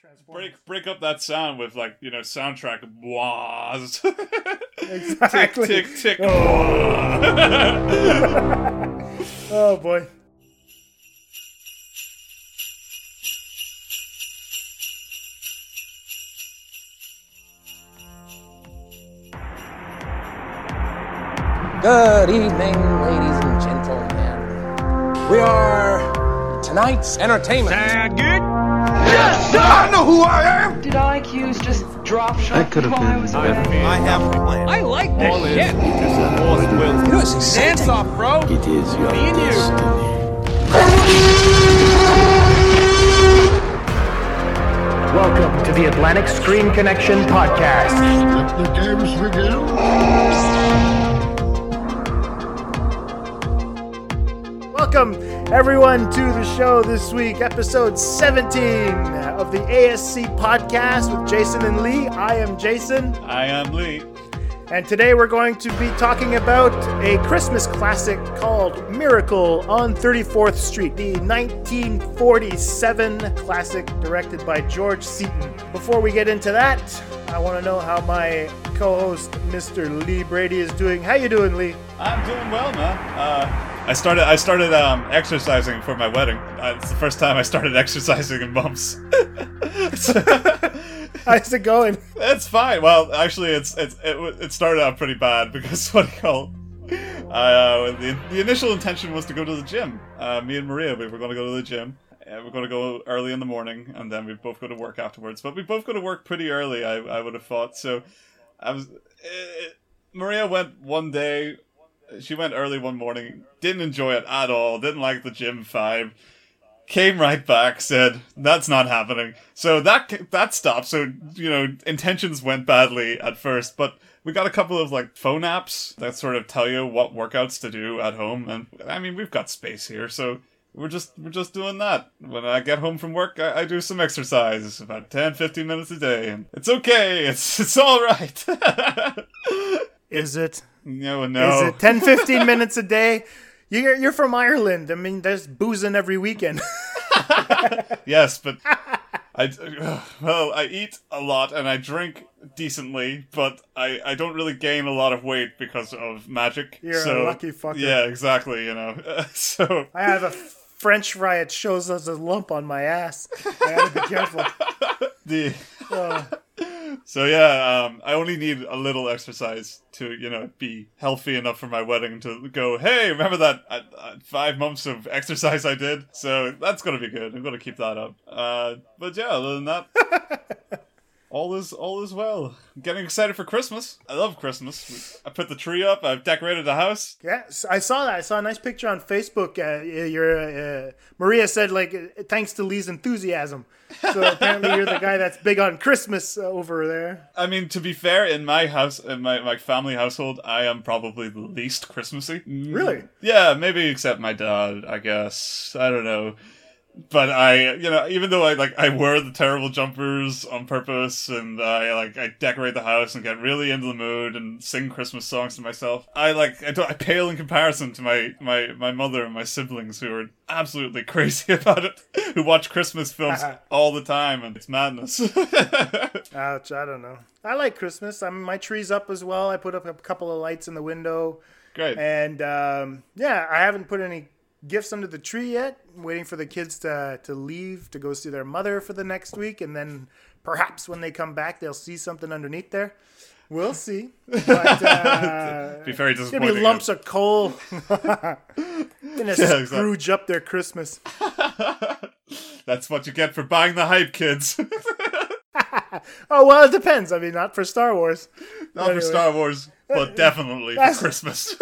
Transformers. break break up that sound with like you know soundtrack was Exactly. tick tick oh. tick. Oh boy. Good evening, ladies and gentlemen. We are tonight's entertainment. Sound good? Yes, sir! I know who I am! Did IQs just drop shot That could have while I been was better. away? I have a plan. I like this All in. shit. Will. You know, it's exciting. Dance off, bro. It is your Me and you. destiny. Welcome to the Atlantic Screen Connection podcast. Let the games begin. Welcome everyone to the show this week, episode 17 of the ASC podcast with Jason and Lee. I am Jason, I am Lee. and today we're going to be talking about a Christmas classic called Miracle on 34th Street, the 1947 classic directed by George Seaton. Before we get into that, I want to know how my co-host Mr. Lee Brady is doing. How you doing, Lee? I'm doing well, man. Uh, I started I started um, exercising for my wedding. Uh, it's the first time I started exercising in months. How's it going? It's fine. Well, actually, it's it's it, it started out pretty bad because what do you call? I, uh, the, the initial intention was to go to the gym. Uh, me and Maria, we were going to go to the gym. Uh, we're going to go early in the morning, and then we both go to work afterwards. But we both go to work pretty early. I, I would have thought. So, I was. Uh, Maria went one day. She went early one morning. Didn't enjoy it at all. Didn't like the gym vibe came right back, said that's not happening. So that that stopped. So you know, intentions went badly at first, but we got a couple of like phone apps that sort of tell you what workouts to do at home, and I mean we've got space here, so. We're just we're just doing that. When I get home from work, I, I do some exercise, about 10, 15 minutes a day, and it's okay. It's it's all right. Is it? no, no. Is it 10, 15 minutes a day? You're, you're from Ireland. I mean, there's boozing every weekend. Yes, but I well, I eat a lot and I drink decently, but I I don't really gain a lot of weight because of magic. You're a lucky fucker. Yeah, exactly. You know, so I have a French fry. It shows us a lump on my ass. I gotta be careful. the Uh, so yeah, um, I only need a little exercise to you know be healthy enough for my wedding to go. Hey, remember that uh, uh, five months of exercise I did? So that's gonna be good. I'm gonna keep that up. Uh, but yeah, other than that. All is all is well. I'm getting excited for Christmas. I love Christmas. I put the tree up. I've decorated the house. yeah, I saw that. I saw a nice picture on Facebook. Uh, your uh, Maria said, like, thanks to Lee's enthusiasm. So apparently, you're the guy that's big on Christmas uh, over there. I mean, to be fair, in my house, in my, my family household, I am probably the least Christmassy. Really? Yeah, maybe except my dad, I guess. I don't know. But I, you know, even though I like I wear the terrible jumpers on purpose and I like I decorate the house and get really into the mood and sing Christmas songs to myself, I like I don't I pale in comparison to my my my mother and my siblings who are absolutely crazy about it, who watch Christmas films all the time and it's madness. Ouch, I don't know. I like Christmas. I mean, my tree's up as well. I put up a couple of lights in the window. Great. And um, yeah, I haven't put any gifts under the tree yet. I'm waiting for the kids to to leave to go see their mother for the next week, and then perhaps when they come back, they'll see something underneath there. We'll see. But uh, be very disappointing. gonna be lumps of coal. gonna exactly. scrooge up their Christmas. That's what you get for buying the hype, kids. Oh well, it depends. I mean, not for Star Wars. Not Anyway. for Star Wars, but definitely for Christmas.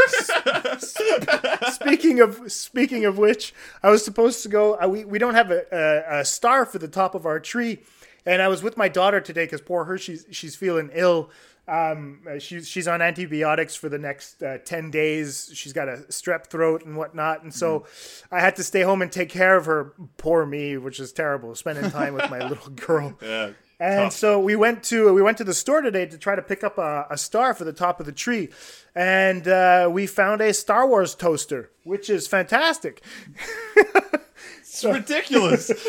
speaking of speaking of which, I was supposed to go. Uh, we we don't have a, a, a star for the top of our tree, and I was with my daughter today because poor her, she's she's feeling ill. Um, she's she's on antibiotics for the next uh, ten days. She's got a strep throat and whatnot, and so I had to stay home and take care of her. Poor me, which is terrible. Spending time with my little girl. yeah. And Tough. so we went to we went to the store today to try to pick up a, a star for the top of the tree, and uh, we found a Star Wars toaster, which is fantastic. It's ridiculous.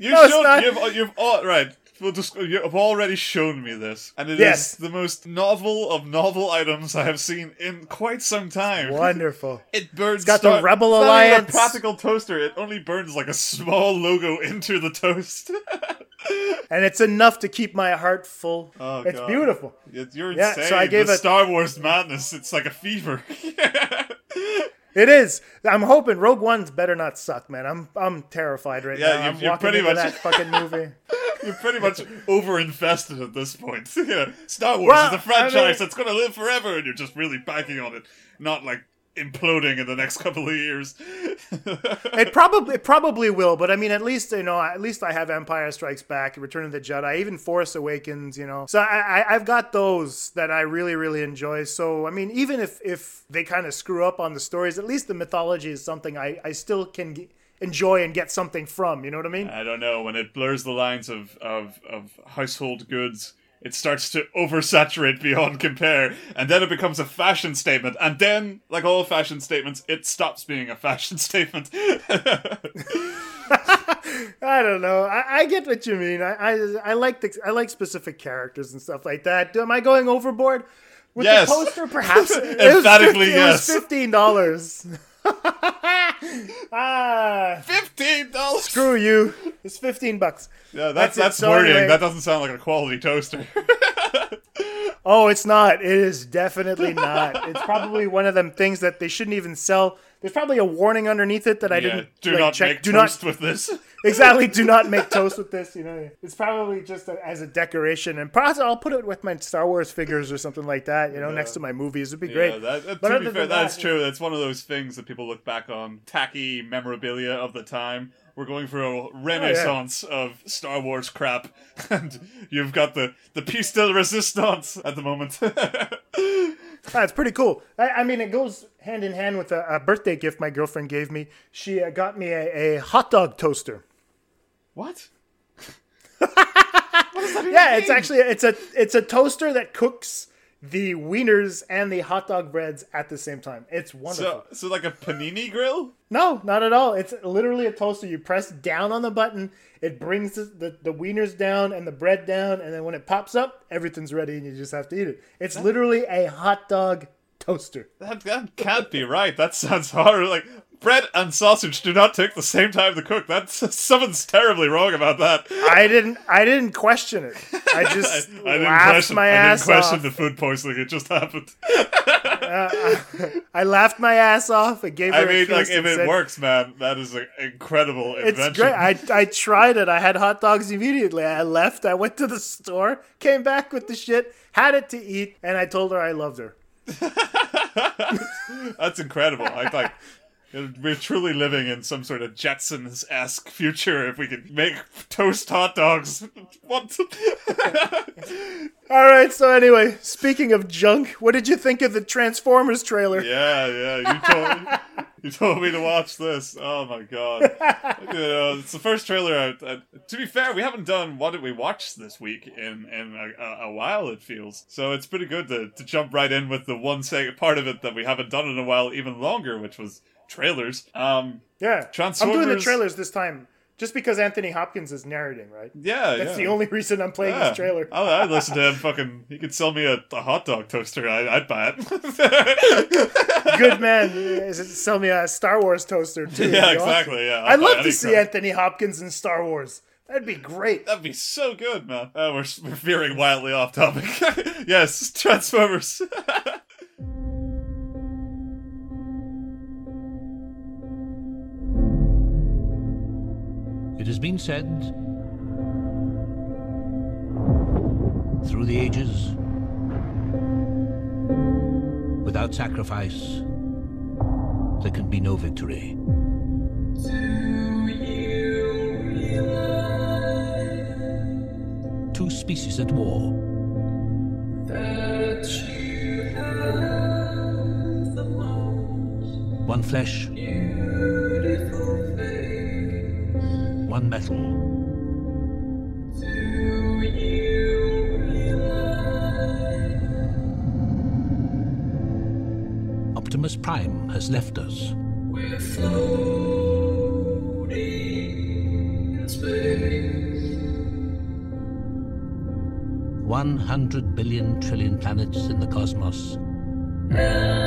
You No, showed, not. You've, you've all, right. We'll just, you've already shown me this, and it is Yes. the most novel of novel items I have seen in quite some time. Wonderful. It burns. got the Rebel it's Alliance. a practical toaster. It only burns like a small logo into the toast. And it's enough to keep my heart full. Oh, it's God. beautiful. It's- You're Yeah, insane. so I gave the it- Star Wars madness. It's like a fever. It is. I'm hoping Rogue One's better not suck, man. I'm I'm terrified right Yeah, now. you're- I'm you're walking pretty into much- that fucking movie. You're pretty much over-infested at this point. you know, Star Wars Well, is a I franchise mean- that's going to live forever, and you're just really banking on it, not like imploding in the next couple of years. It probably it probably will, but I mean, at least you know, at least I have Empire Strikes Back, Return of the Jedi, even Force Awakens. You know, so I, I I've got those that I really really enjoy. So I mean, even if if they kind of screw up on the stories, at least the mythology is something I I still can enjoy and get something from. You know what I mean? I don't know when it blurs the lines of of of household goods. It starts to oversaturate beyond compare, and then it becomes a fashion statement. And then, like all fashion statements, it stops being a fashion statement. I don't know. I, I get what you mean. I, I I like the I like specific characters and stuff like that. Am I going overboard with Yes. the poster? Perhaps It was Emphatically, 50 yes. It was fifteen dollars. Ah, Fifteen dollars. screw you. It's fifteen bucks. Yeah, that's that's So worrying. anyway- That doesn't sound like a quality toaster. Oh, it's not. It is definitely not. It's probably one of them things that they shouldn't even sell. There's probably a warning underneath it that I yeah, didn't do like, not check. make do toast not with this. exactly. Do not make toast with this. You know, it's probably just a, as a decoration, and perhaps I'll put it with my Star Wars figures or something like that. You know, next to my movies, it'd be great. Yeah, that, that- But to be fair, that's that- true. That's one of those things that people look back on. Tacky memorabilia of the time. We're going for Oh, a renaissance oh, of Star Wars crap, and you've got the the piece de resistance at the moment. That's pretty cool. I, I mean, it goes hand in hand with a, a birthday gift my girlfriend gave me. She uh, got me a, a hot dog toaster. what? Yeah, it's actually it's a it's a toaster that cooks the wieners and the hot dog breads at the same time. It's wonderful. So, so like a panini grill? no, not at all. It's literally a toaster. You press down on the button, it brings the, the, the wieners down and the bread down, and then when it pops up, everything's ready and you just have to eat it. It's literally a hot dog toaster. That, that can't be right. That sounds horrible. Like bread and sausage do not take the same time to cook. That's something's terribly wrong about that. I didn't I didn't question it. I just I didn't laughed question. my I didn't question off. the food poisoning. It just happened. Uh, I laughed my ass off. It gave her I a mean, like if it said, works, man, that is an incredible It's invention. great. I, I tried it. I had hot dogs immediately. I left. I went to the store, came back with the shit, had it to eat, and I told her I loved her. That's incredible. I like. We're truly living in some sort of Jetsons esque future if we can make toast hot dogs. What? All right. So anyway, speaking of junk, what did you think of the Transformers trailer? yeah, yeah. You told you told me to watch this. Oh my god! You know, it's the first trailer. I, I, to be fair, we haven't done what did we watch this week in in a, a, while. It feels so. It's pretty good to, to jump right in with the one part of it that we haven't done in a while, even longer, which was trailers. Um, Yeah, I'm doing the trailers this time just because Anthony Hopkins is narrating, right? yeah, That's yeah. the only reason I'm playing Yeah. this trailer. Oh, I, I listen to him. Fucking, he could sell me a, a hot dog toaster. I, I'd buy it. Good man. Sell me a Star Wars toaster too? Yeah, be awesome. exactly. Yeah, I'll I'd love to see crap. Anthony Hopkins in Star Wars. That'd be great. That'd be so good, man. Uh, we're, we're veering wildly off topic. yes, Transformers. has been said through the ages without sacrifice there can be no victory. Two species at war. One flesh. on metal. Optimus Prime has left us. We're floating in space. 100 billion trillion planets in the cosmos. Now.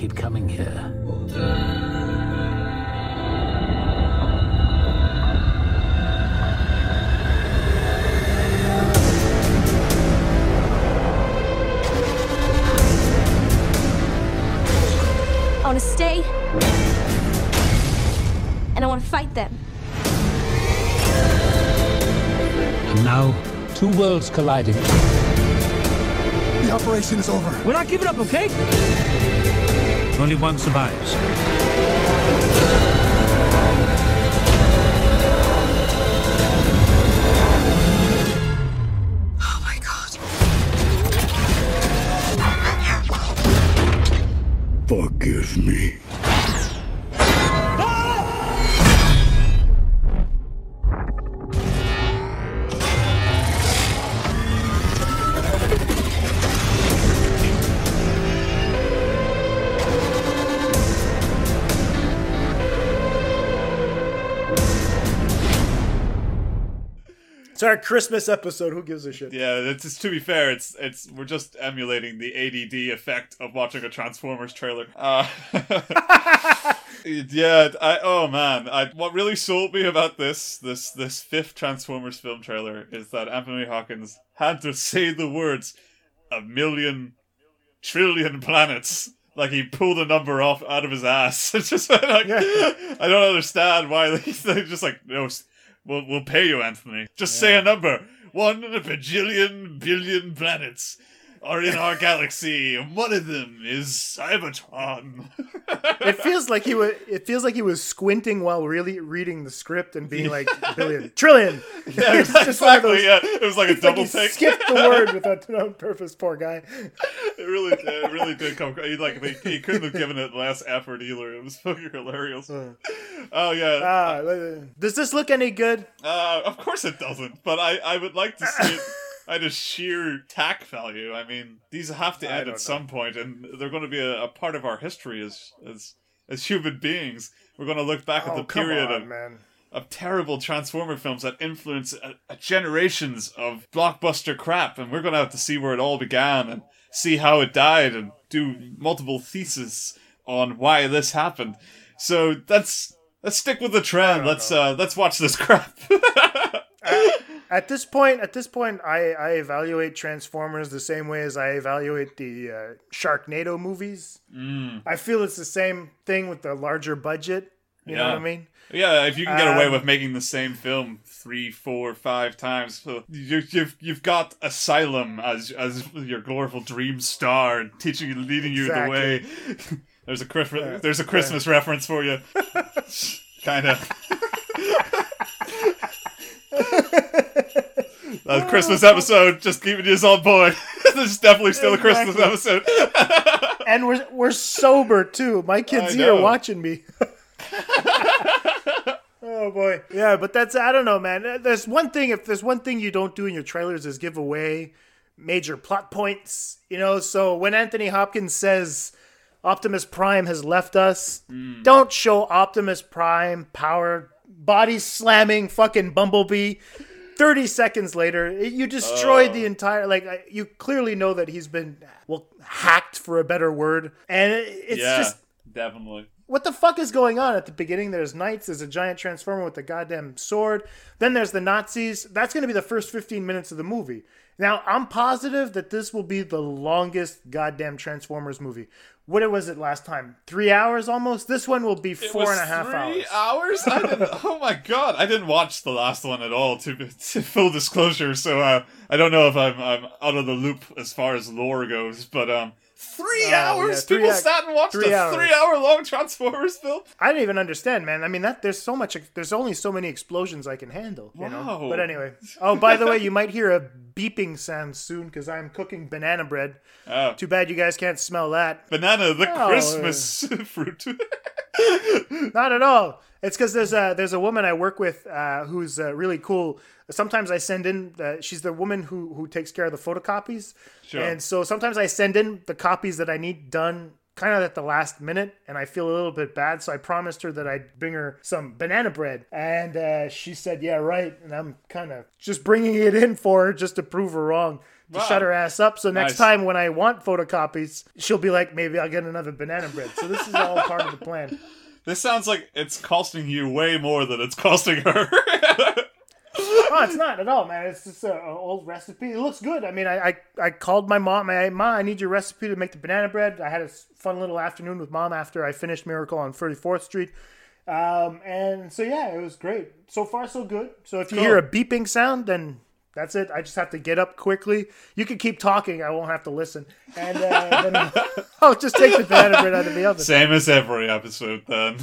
Keep coming here. I want to stay. And I want to fight them. And now, two worlds colliding. The operation is over. We're not giving up, okay? Only one survives. It's our Christmas episode. Who gives a shit? Yeah, it's just, to be fair, it's it's we're just emulating the ADD effect of watching a Transformers trailer. Uh, yeah, I oh man, I what really sold me about this this this fifth Transformers film trailer is that Anthony Hopkins had to say the words a million trillion planets. Like he pulled a number off out of his ass. It's just like I don't understand why they're just like no, we'll we'll pay you, Anthony. Just say a number. One in a bajillion billion planets are in our galaxy, and one of them is Cybertron. It feels like he was. It feels like he was squinting while really reading the script and being like billion, trillion. yeah, exactly. those- Yeah, it was like a like double he take. skipped the word without on purpose. Poor guy. It really, it really did come. He like he, he couldn't have given it less effort either. It was fucking hilarious. Oh yeah. Ah, uh, does this look any good? Uh, of course it doesn't, but I, I would like to see it at a sheer tack value. I mean, these have to end at some point, and they're going to be a, a part of our history as as as human beings. We're going to look back at Oh, the period on, of man. of terrible Transformer films that influence uh, uh, generations of blockbuster crap, and we're going to have to see where it all began and see how it died and do multiple theses on why this happened. So let's let's stick with the trend. Let's uh let's watch this crap. At this point, at this point, I, I evaluate Transformers the same way as I evaluate the uh, Sharknado movies. Mm. I feel it's the same thing with the larger budget. You know Yeah. what I mean? Yeah, if you can get away Um, with making the same film three, four, five times, so you, you've you've got Asylum as as your glorious dream star, teaching leading you the way. there's a Christmas, there's a Christmas reference for you, kind of. A Christmas episode, just keeping you on board. this is definitely still a Christmas episode. And we're we're sober too. My kids here watching me. oh boy, yeah, but that's I don't know, man. There's one thing if there's one thing you don't do in your trailers is give away major plot points. You know, so when Anthony Hopkins says Optimus Prime has left us, Hmm. don't show Optimus Prime power body slamming fucking Bumblebee. 30 seconds later, you destroyed Oh. the entire like you clearly know that he's been well hacked for a better word. And it's yeah, just definitely. what the fuck is going on at the beginning? There's knights, there's a giant transformer with a goddamn sword. Then there's the Nazis. That's going to be the first 15 minutes of the movie. Now, I'm positive that this will be the longest goddamn Transformers movie. What was it last time? Three hours almost? This one will be four and a half three hours. hours. I didn't. oh my god! I didn't watch the last one at all. To, to full disclosure, so uh, I don't know if I'm I'm out of the loop as far as lore goes. But um, three Oh, yeah, hours. three People ac- sat and watched three a hours. three-hour-long Transformers film. I don't even understand, man. I mean, that there's so much. There's only so many explosions I can handle. You know. Wow. But anyway. Oh, by the way, you might hear a beeping sounds soon because I'm cooking banana bread. Oh, Too bad you guys can't smell that. banana, the Oh, Christmas fruit. Not at all. It's because there's a there's a woman I work with uh, who's uh, really cool. Sometimes I send in. Uh, she's the woman who who takes care of the photocopies, Sure. and so sometimes I send in the copies that I need done kind of at the last minute, and I feel a little bit bad. So I promised her that I'd bring her some banana bread, and uh, she said, "Yeah, right." And I'm kind of just bringing it in for her just to prove her wrong. To Wow. shut her ass up. So next Nice. time when I want photocopies, she'll be like, maybe I'll get another banana bread. So this is all part of the plan. This sounds like it's costing you way more than it's costing her. oh, it's not at all, man. It's just an old recipe. It looks good. I mean, I, I, I called my mom. I, Ma, I need your recipe to make the banana bread. I had a fun little afternoon with mom after I finished Miracle on 34th Street. Um, and so, yeah, it was great. So far, so good. So if you Cool. hear a beeping sound, then that's it. I just have to get up quickly. You can keep talking. I won't have to listen. And uh, then I'll, I'll just take the banana bread out of the oven. Same as every episode, then.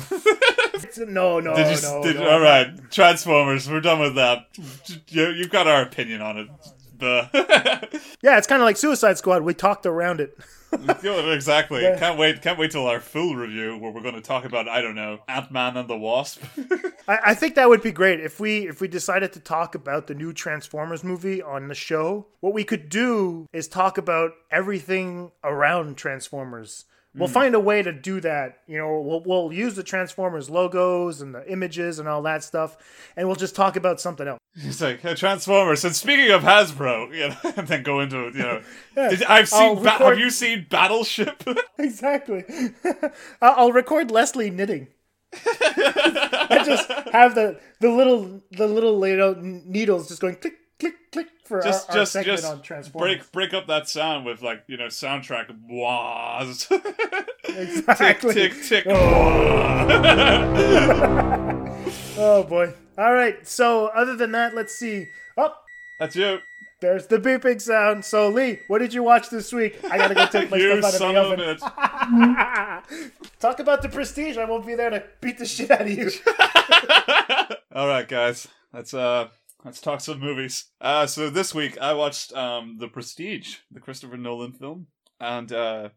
No, no, Did you? no. did, no. all right, Transformers. We're done with that. You, you've got our opinion on it. The Yeah, it's kind of like Suicide Squad. We talked around it. exactly. Yeah. Can't wait. Can't wait till our full review where we're going to talk about I don't know Ant Man and the Wasp. I, I think that would be great if we if we decided to talk about the new Transformers movie on the show. What we could do is talk about everything around Transformers. We'll find a way to do that. You know, we'll, we'll use the Transformers logos and the images and all that stuff, and we'll just talk about something else. It's like uh, Transformers. And speaking of Hasbro, you know, and then go into you know, Yeah. did, I've seen. Ba- record- have you seen Battleship? exactly. I'll I'll record Leslie knitting. I just have the the little the little you know, needles just going click click click for just our, our just segment just on Transformers. break break up that sound with like you know soundtrack was Exactly. tick tick tick. Oh boy. All right. So other than that, let's see. Oh, That's you. there's the beeping sound. So Lee, what did you watch this week? I gotta go take my stuff out of the oven. Talk about the prestige. I won't be there to beat the shit out of you. All right, guys. Let's uh let's talk some movies. Uh so this week I watched um The Prestige, the Christopher Nolan film, and uh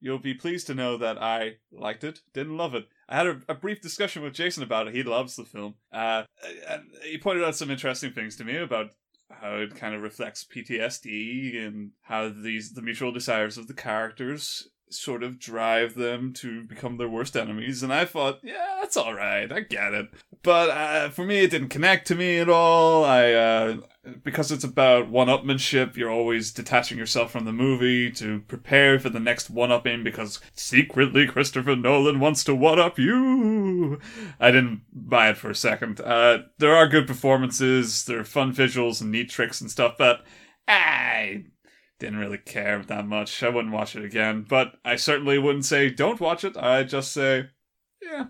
you'll be pleased to know that I liked it, didn't love it. I had a, a brief discussion with Jason about it. He loves the film. Uh and he pointed out some interesting things to me about how it kind of reflects PTSD and how these the mutual desires of the characters sort of drive them to become their worst enemies and i thought yeah that's all right i get it. But uh, for me it didn't connect to me at all. I uh, because it's about one-upmanship you're always detaching yourself from the movie to prepare for the next one-upping because secretly christopher nolan wants to one-up you. I didn't buy it for a second. Uh, there are good performances there are fun visuals and neat tricks and stuff but i didn't really care that much. I wouldn't watch it again, but I certainly wouldn't say don't watch it. I'd just say, yeah,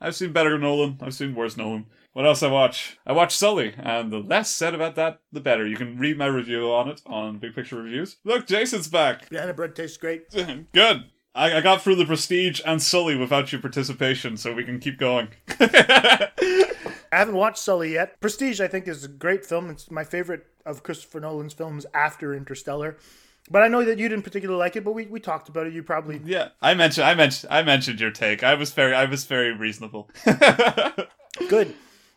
I've seen better Nolan. I've seen worse Nolan. What else I watch? I watch Sully, and the less said about that, the better. You can read my review on it on Big Picture Reviews. Look, Jason's back. Banana bread tastes great. Good. I, I got through the Prestige and Sully without your participation, so we can keep going. I haven't watched Sully yet. Prestige, I think, is a great film. It's my favorite of Christopher Nolan's films after Interstellar. But I know that you didn't particularly like it, but we, we talked about it. You probably yeah, I mentioned, I mentioned, I mentioned your take. I was very, I was very reasonable. good.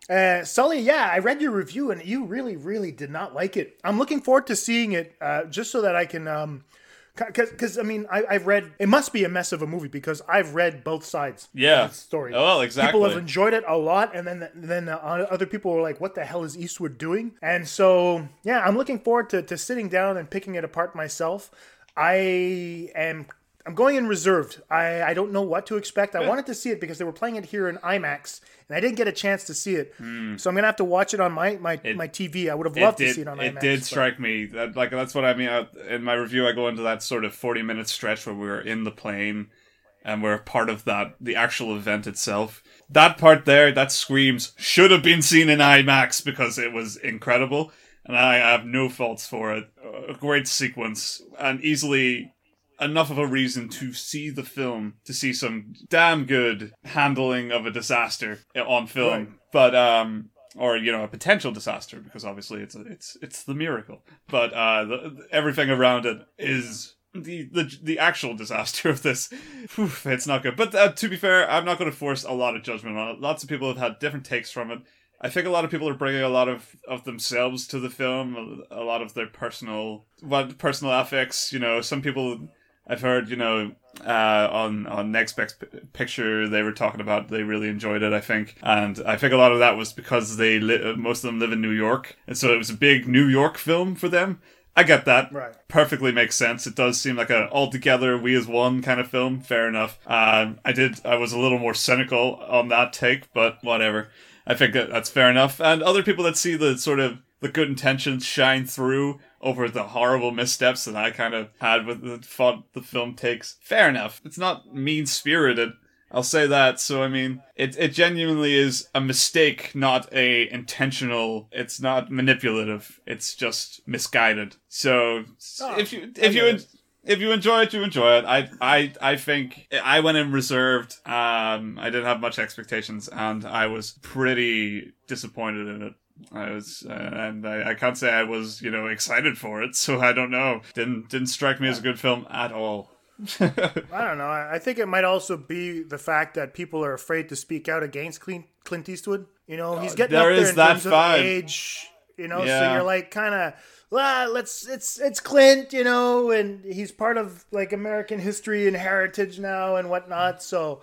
Uh, Sully, yeah, I read your review and you really, really did not like it. I'm looking forward to seeing it uh, just so that I can. Um, because I mean, I, I've read. It must be a mess of a movie because I've read both sides. Yeah. of the story. Oh, well, exactly. People have enjoyed it a lot, and then then uh, other people were like, "What the hell is Eastwood doing?" And so, yeah, I'm looking forward to, to sitting down and picking it apart myself. I am. I'm going in reserved. I, I don't know what to expect. I wanted to see it because they were playing it here in IMAX, and I didn't get a chance to see it. Hmm. So I'm gonna have to watch it on my my, my TV. I would have loved it to see it on it IMAX. It did but- strike me that like that's what I mean. I, in my review, I go into that sort of forty minute stretch where we were in the plane and we're part of that the actual event itself. That part there, that screams should have been seen in IMAX because it was incredible, and I have no faults for it. A great sequence and easily enough of a reason to see the film to see some damn good handling of a disaster on film Right. but um or you know a potential disaster because obviously it's a, it's it's the miracle but uh the, everything around it is the, the the actual disaster of this whew, it's not good but uh, to be fair i'm not going to force a lot of judgment on it lots of people have had different takes from it I think a lot of people are bringing a lot of, of themselves to the film, a, a lot of their personal what personal affects. You know, some people I've heard, you know, uh, on on Next Best Picture. They were talking about they really enjoyed it. I think, and I think a lot of that was because they li- uh, most of them live in New York, and so it was a big New York film for them. I get that. Right. Perfectly makes sense. It does seem like an all together, we as one kind of film. Fair enough. Um, I did. I was a little more cynical on that take, but whatever. I think that that's fair enough. And other people that see the sort of the good intentions shine through over the horrible missteps that I kind of had with the font the film takes. Fair enough. It's not mean spirited. I'll say that. So I mean, it it genuinely is a mistake, not a intentional. It's not manipulative. It's just misguided. So if you if you if you enjoy it, you enjoy it. I I I think I went in reserved. Um, I didn't have much expectations, and I was pretty disappointed in it. I was, uh, and I, I can't say I was, you know, excited for it. So I don't know. Didn't didn't strike me as a good film at all. I don't know. I think it might also be the fact that people are afraid to speak out against Clint, Clint Eastwood. You know, he's getting Uh, there up there is in that terms vibe. of age. You know, so you're like kind of, well, let's it's it's Clint, you know, and he's part of like American history and heritage now and whatnot. So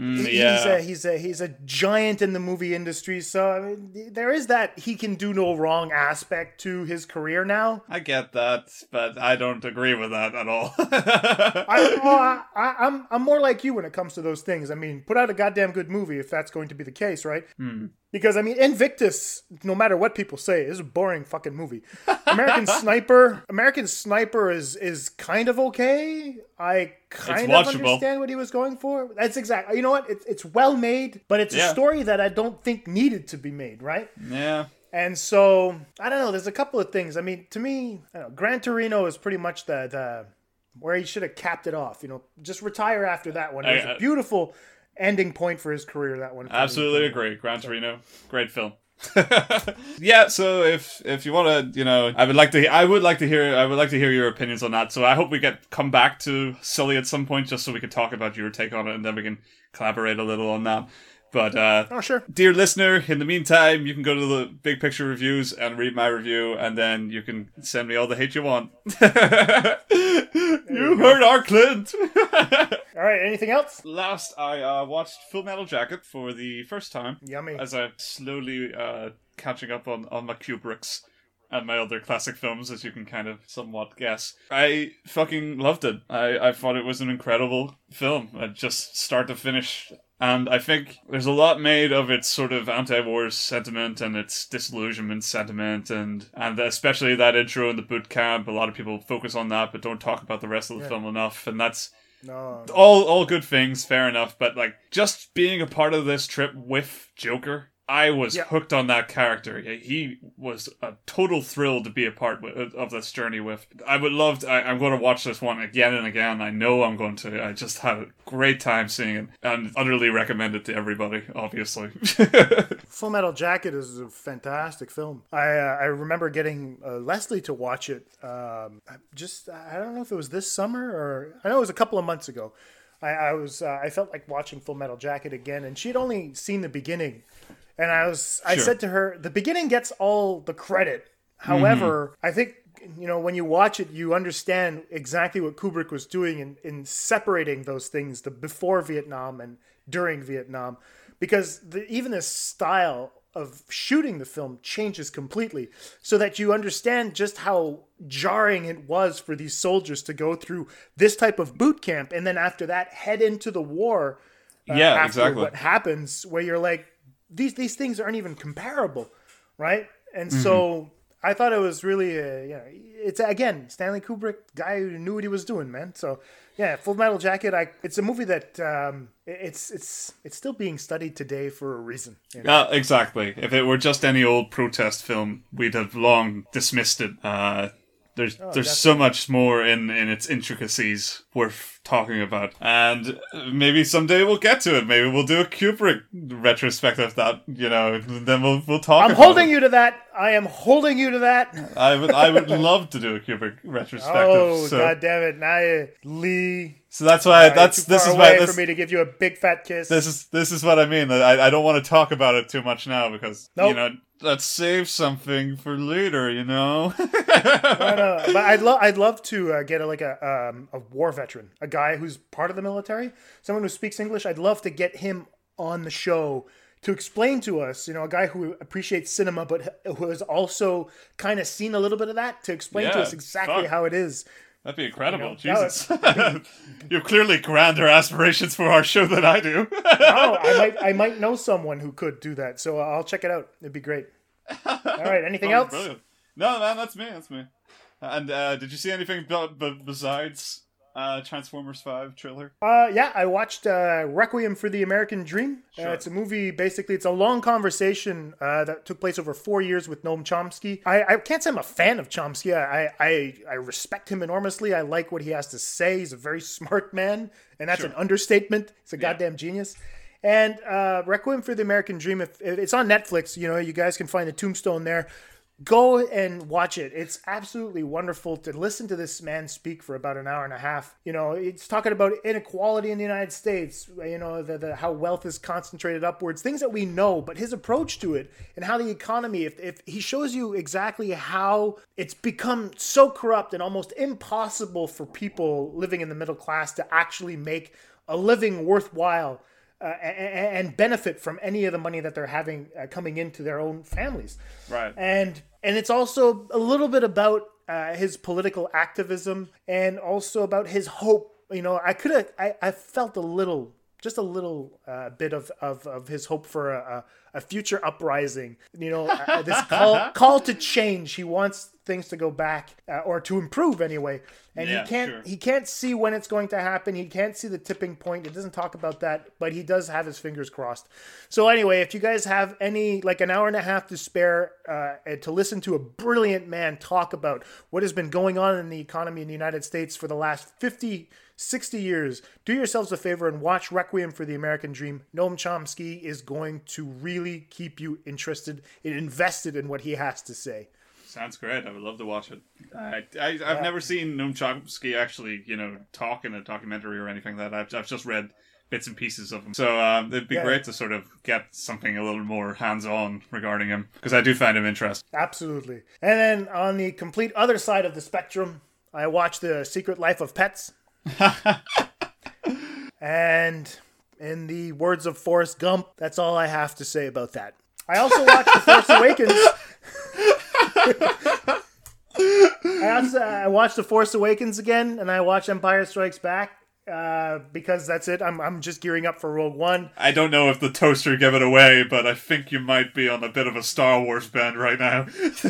Mm, yeah. he's a he's a he's a giant in the movie industry. So I mean, there is that he can do no wrong aspect to his career now. I get that, but I don't agree with that at all. I, I, I'm I'm more like you when it comes to those things. I mean, put out a goddamn good movie if that's going to be the case, right? Hmm. Because I mean, Invictus, no matter what people say, is a boring fucking movie. American Sniper, American Sniper is is kind of okay. I kind of watchable. understand what he was going for. That's exactly. You know what? It's it's well made, but it's Yeah. a story that I don't think needed to be made, right? yeah. And so I don't know. There's a couple of things. I mean, to me, I don't know, Gran Torino is pretty much the the uh, where he should have capped it off. You know, just retire after that one. It was I- a beautiful ending point for his career. That one. Absolutely agree. Gran Torino, great film. yeah, so if if you want to, you know, I would like to, I would like to hear, I would like to hear your opinions on that. So I hope we get come back to Sully at some point, just so we can talk about your take on it, and then we can collaborate a little on that. But uh, Oh sure. dear listener, in the meantime, you can go to the Big Picture reviews and read my review, and then you can send me all the hate you want. you heard our Clint. All right. Anything else? Last, I uh, watched Full Metal Jacket for the first time. Yummy. As I'm slowly uh, catching up on, on my Kubricks and my other classic films, as you can kind of somewhat guess. I fucking loved it. I, I thought it was an incredible film, uh, just start to finish. And I think there's a lot made of its sort of anti-war sentiment and its disillusionment sentiment, and and especially that intro in the boot camp. A lot of people focus on that, but don't talk about the rest of the film enough. And that's No. all all good things, fair enough. But like just being a part of this trip with Joker, I was Yeah. hooked on that character. He was a total thrill to be a part with, of this journey with. I would love. To, I, I'm going to watch this one again and again. I know I'm going to. I just had a great time seeing it and utterly recommend it to everybody. Obviously. Full Metal Jacket is a fantastic film. I uh, I remember getting uh, Leslie to watch it. Um, just I don't know if it was this summer or I know it was a couple of months ago. I, I was uh, I felt like watching Full Metal Jacket again, and she had only seen the beginning, and I was I Sure. said to her, the beginning gets all the credit. However, I think you know when you watch it, you understand exactly what Kubrick was doing in, in separating those things, the before Vietnam and during Vietnam, because the, even the style of shooting the film changes completely, so that you understand just how jarring it was for these soldiers to go through this type of boot camp, and then after that head into the war. uh, yeah, after exactly. What happens where you're like, these these things aren't even comparable, right? And so I thought it was really, uh, you know, it's again Stanley Kubrick, guy who knew what he was doing, man. So yeah, Full Metal Jacket. I it's a movie that um, it's it's it's still being studied today for a reason. you know? Yeah, exactly. If it were just any old protest film, we'd have long dismissed it. Uh, there's there's so much more in in its intricacies worth talking about, and maybe someday we'll get to it. Maybe we'll do a Kubrick retrospective. That you know, then we'll we'll talk. I'm holding it. you to that. I am holding you to that. I would I would love to do a Kubrick retrospective. Oh so, god damn it! Now you, Lee. so that's why uh, that's this is why this for me to give you a big fat kiss. this is this is what I mean. I I don't want to talk about it too much now because you know let's save something for later. You know, but I'd love I'd love to uh, get a, like a um, a war veteran, a guy who's part of the military, someone who speaks English. I'd love to get him on the show to explain to us, you know, a guy who appreciates cinema but who has also kind of seen a little bit of that to explain to us exactly fuck. how it is. That'd be incredible. You know, Jesus. you have clearly grander aspirations for our show than I do. oh, I might I might know someone who could do that, so I'll check it out. It'd be great. All right, anything Oh, else? brilliant. No, man, that's me. That's me. And uh, did you see anything b- b- besides uh, Transformers Five trailer? Uh, yeah, I watched uh, Requiem for the American Dream. Uh, it's a movie. Basically, it's a long conversation uh, that took place over four years with Noam Chomsky. I, I can't say I'm a fan of Chomsky. I, I I respect him enormously. I like what he has to say. He's a very smart man, and that's Sure. an understatement. He's a goddamn genius. And uh, Requiem for the American Dream. If, if it's on Netflix, you know you guys can find the tombstone there. Go and watch it. It's absolutely wonderful to listen to this man speak for about an hour and a half. You know, it's talking about inequality in the United States, you know, the, the, how wealth is concentrated upwards, things that we know, but his approach to it and how the economy, if, if he shows you exactly how it's become so corrupt and almost impossible for people living in the middle class to actually make a living worthwhile uh, a- a- and benefit from any of the money that they're having uh, coming into their own families. Right. And and it's also a little bit about uh, his political activism and also about his hope. You know, I could have I, I felt a little just a little uh, bit of, of, of his hope for a, a, a future uprising. You know, uh, this call call to change. He wants things to go back uh, or to improve anyway, and Yeah, he can't sure. he can't see when it's going to happen. He can't see the tipping point. It doesn't talk about that, but he does have his fingers crossed. So anyway, if you guys have any like an hour and a half to spare uh, to listen to a brilliant man talk about what has been going on in the economy in the United States for the last 50 60 years, do yourselves a favor and watch Requiem for the American Dream. Noam Chomsky is going to really keep you interested and invested in what he has to say. Sounds great. I would love to watch it. I, I I've never seen Noam Chomsky actually, you know, talk in a documentary or anything like that. I've I've just read bits and pieces of him. So um, it'd be Yeah. great to sort of get something a little more hands-on regarding him because I do find him interesting. Absolutely. And then on the complete other side of the spectrum, I watched The Secret Life of Pets. And in the words of Forrest Gump, that's all I have to say about that. I also watched The Force Awakens. I, also, I watched The Force Awakens again, and I watched Empire Strikes Back uh, because that's it. I'm, I'm just gearing up for Rogue One. I don't know if the toaster gave it away, but I think you might be on a bit of a Star Wars bend right now.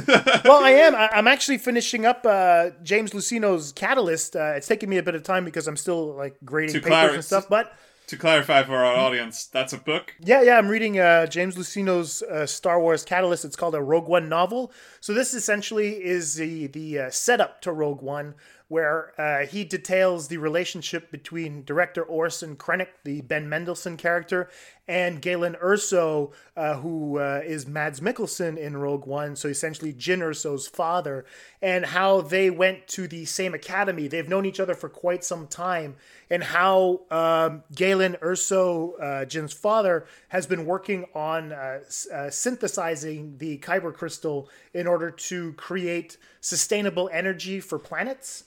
well, I am. I, I'm actually finishing up uh, James Luceno's Catalyst. Uh, it's taking me a bit of time because I'm still like grading To papers clar- and stuff. But to clarify for our audience, that's a book. yeah, yeah, I'm reading uh, James Luceno's uh, Star Wars Catalyst. It's called a Rogue One novel. So this essentially is the the uh, setup to Rogue One, where uh, he details the relationship between director Orson Krennic, the Ben Mendelsohn character, and Galen Erso, uh, who uh, is Mads Mikkelsen in Rogue One. So essentially, Jyn Erso's father, and how they went to the same academy. They've known each other for quite some time, and how um, Galen Erso, uh, Jyn's father, has been working on uh, uh, synthesizing the Kyber crystal in order to create sustainable energy for planets.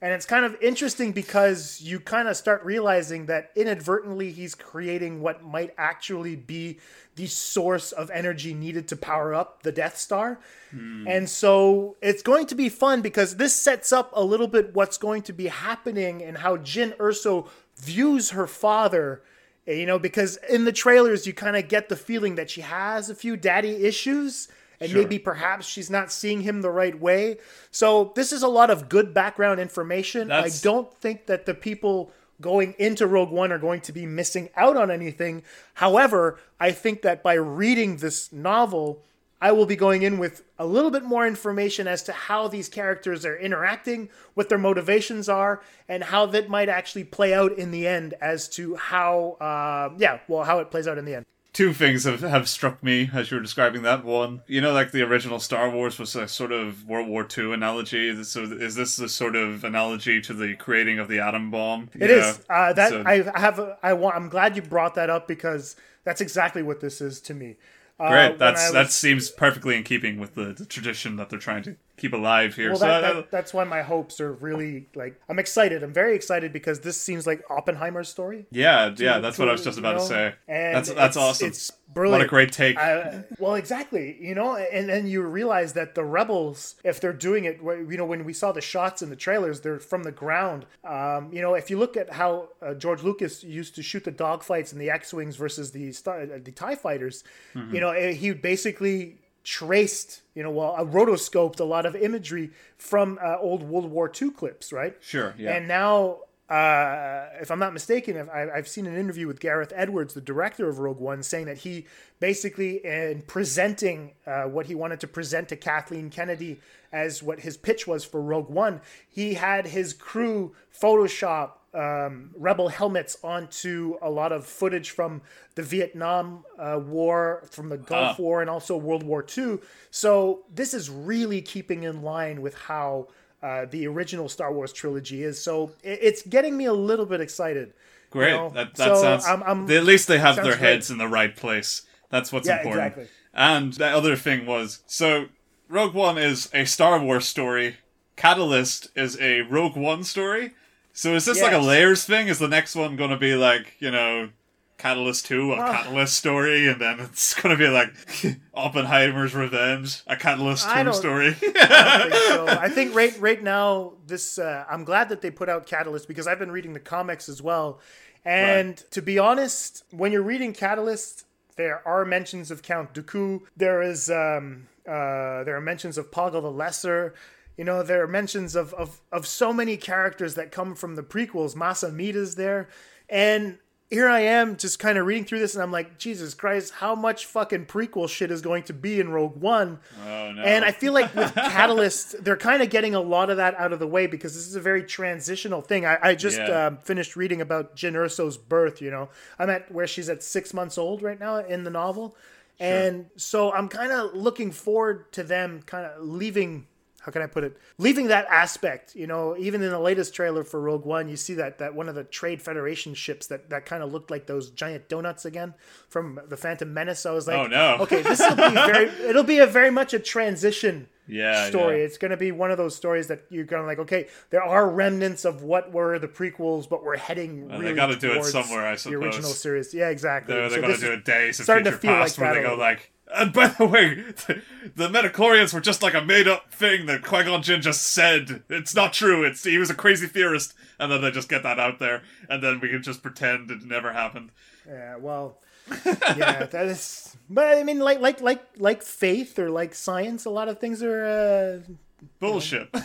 And it's kind of interesting because you kind of start realizing that inadvertently he's creating what might actually be the source of energy needed to power up the Death Star. Hmm. And so it's going to be fun because this sets up a little bit what's going to be happening and how Jyn Erso views her father. You know, because in the trailers, you kind of get the feeling that she has a few daddy issues and Sure. maybe perhaps she's not seeing him the right way. So this is a lot of good background information. That's- I don't think that the people going into Rogue One are going to be missing out on anything. However, I think that by reading this novel, I will be going in with a little bit more information as to how these characters are interacting, what their motivations are, and how that might actually play out in the end as to how, uh, yeah, well, how it plays out in the end. Two things have, have struck me as you were describing that. One, you know, like the original Star Wars was a sort of World War II analogy. So is this a sort of analogy to the creating of the atom bomb? It is uh, that So- I have. a- I want. I'm glad you brought that up because that's exactly what this is to me. Uh, Great. That's was- that seems perfectly in keeping with the, the tradition that they're trying to keep alive here. Well, so that, I- that, that's why my hopes are really like I'm excited. I'm very excited because this seems like Oppenheimer's story. yeah, yeah, to- that's what I was just about to say. And That's that's awesome. It's brilliant. What a great take. Uh, well, exactly. You know, and then you realize that the rebels, if they're doing it, you know, when we saw the shots in the trailers, they're from the ground. Um, you know, if you look at how uh, George Lucas used to shoot the dogfights and the X-wings versus the Star- uh, the Tie fighters, Mm-hmm. you know, eh, he basically traced, you know, well, uh, rotoscoped a lot of imagery from uh, old World War II clips, right? Sure, yeah. And now, uh, if I'm not mistaken, if I, I've seen an interview with Gareth Edwards, the director of Rogue One, saying that he basically, in presenting uh, what he wanted to present to Kathleen Kennedy as what his pitch was for Rogue One, he had his crew Photoshop um, rebel helmets onto a lot of footage from the Vietnam uh, War, from the Gulf Ah. War, and also World War II. So this is really keeping in line with how uh, the original Star Wars trilogy is. So it, it's getting me a little bit excited. you Great. know? That, that So sounds. I'm- I'm- at least they have their great. heads in the right place. That's what's Yeah, important. exactly. And the other thing was so Rogue One is a Star Wars story. Catalyst is a Rogue One story. So is this like a layers thing? Is the next one going to be like you know? Catalyst 2, a Catalyst story, and then it's gonna be like Oppenheimer's Revenge, a Catalyst 2 I don't- story. I think so. I think right right now this uh, I'm glad that they put out Catalyst because I've been reading the comics as well. And to be honest, when you're reading Catalyst, there are mentions of Count Dooku. There is um, uh, there are mentions of Poggle the Lesser. You know, there are mentions of, of of so many characters that come from the prequels. Mas Amedda's there, and here I am just kind of reading through this, and I'm like, Jesus Christ, how much fucking prequel shit is going to be in Rogue One? oh no. And I feel like with Catalyst, they're kind of getting a lot of that out of the way because this is a very transitional thing. I, I just Yeah. um, finished reading about Jyn Erso's birth. You know, I'm at where she's at six months old right now in the novel, and so I'm kind of looking forward to them kind of leaving. How can I put it? Leaving that aspect, you know, even in the latest trailer for Rogue One, you see that that one of the Trade Federation ships that that kind of looked like those giant donuts again from the Phantom Menace. So I was like, Oh, no. okay, this will be very. It'll be a very much a transition Yeah, story. yeah. It's going to be one of those stories that you're going to like. Okay, there are remnants of what were the prequels, but we're heading. Well, really they gotta do it somewhere, I suppose The original series, yeah, exactly. They're, they're So gonna do is a days of to future feel past like where they go like, and by the way, the, the Midichlorians were just like a made-up thing that Qui-Gon Jinn just said. It's not true. It's he was a crazy theorist, and then they just get that out there, and then we can just pretend it never happened. Yeah, well, yeah, that is. But I mean, like, like, like, like faith or like science, a lot of things are. Uh, Bullshit. yeah,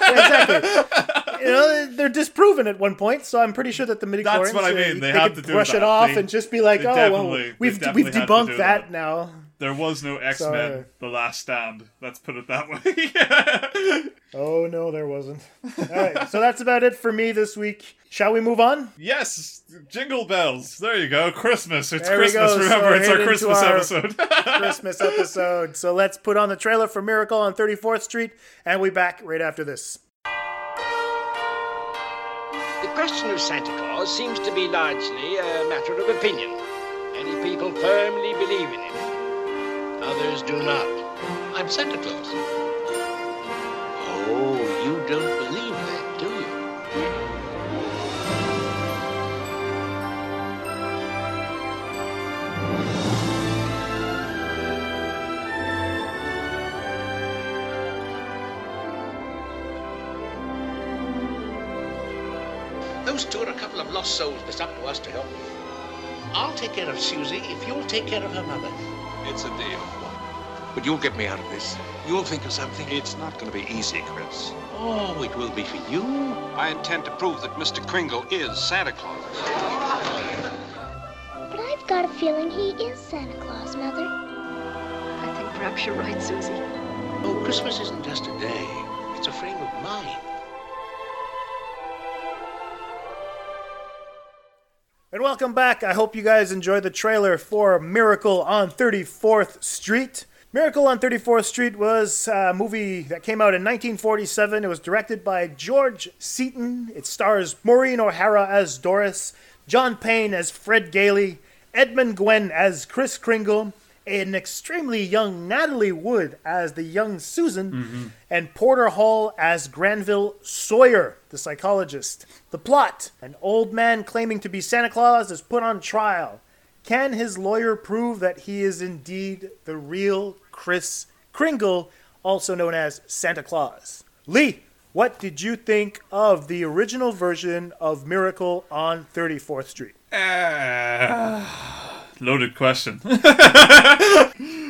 exactly. you know, they're disproven at one point, so I'm pretty sure that the midichlorians. That's what I uh, mean, they they have to do brush it off They- and just be like, "Oh, well, we've we've debunked that, that. now." There was no X Men: The Last Stand. Let's put it that way. Oh no, there wasn't. All right, so that's about it for me this week. Shall we move on? yes, jingle bells. There you go. Christmas. It's There Christmas. Remember, So it's our Christmas our- episode. Christmas episode. So let's put on the trailer for Miracle on 34th Street, and we'll be back right after this. The question of Santa Claus seems to be largely a matter of opinion. Many people firmly believe in him. Others do not. I'm Santa Claus. Oh, you don't believe that, do you? Those two are a couple of lost souls that's up to us to help them. I'll take care of Susie if you'll take care of her mother. It's a deal. But you'll get me out of this. You'll think of something. It's not going to be easy, Chris. Oh, it will be for you. I intend to prove that Mr. Kringle is Santa Claus. But I've got a feeling he is Santa Claus, Mother. I think perhaps you're right, Susie. Oh, Christmas isn't just a day. It's a frame of mind. And welcome back. I hope you guys enjoyed the trailer for Miracle on 34th Street. Miracle on 34th Street was a movie that came out in 1947. It was directed by George Seaton. It stars Maureen O'Hara as Doris, John Payne as Fred Gailey, Edmund Gwenn as Chris Kringle, an extremely young Natalie Wood as the young Susan, mm-hmm. and Porter Hall as Granville Sawyer, the psychologist. The plot an old man claiming to be Santa Claus is put on trial. Can his lawyer prove that he is indeed the real Chris Kringle, also known as Santa Claus? Lee, what did you think of the original version of Miracle on 34th Street? Uh, loaded question.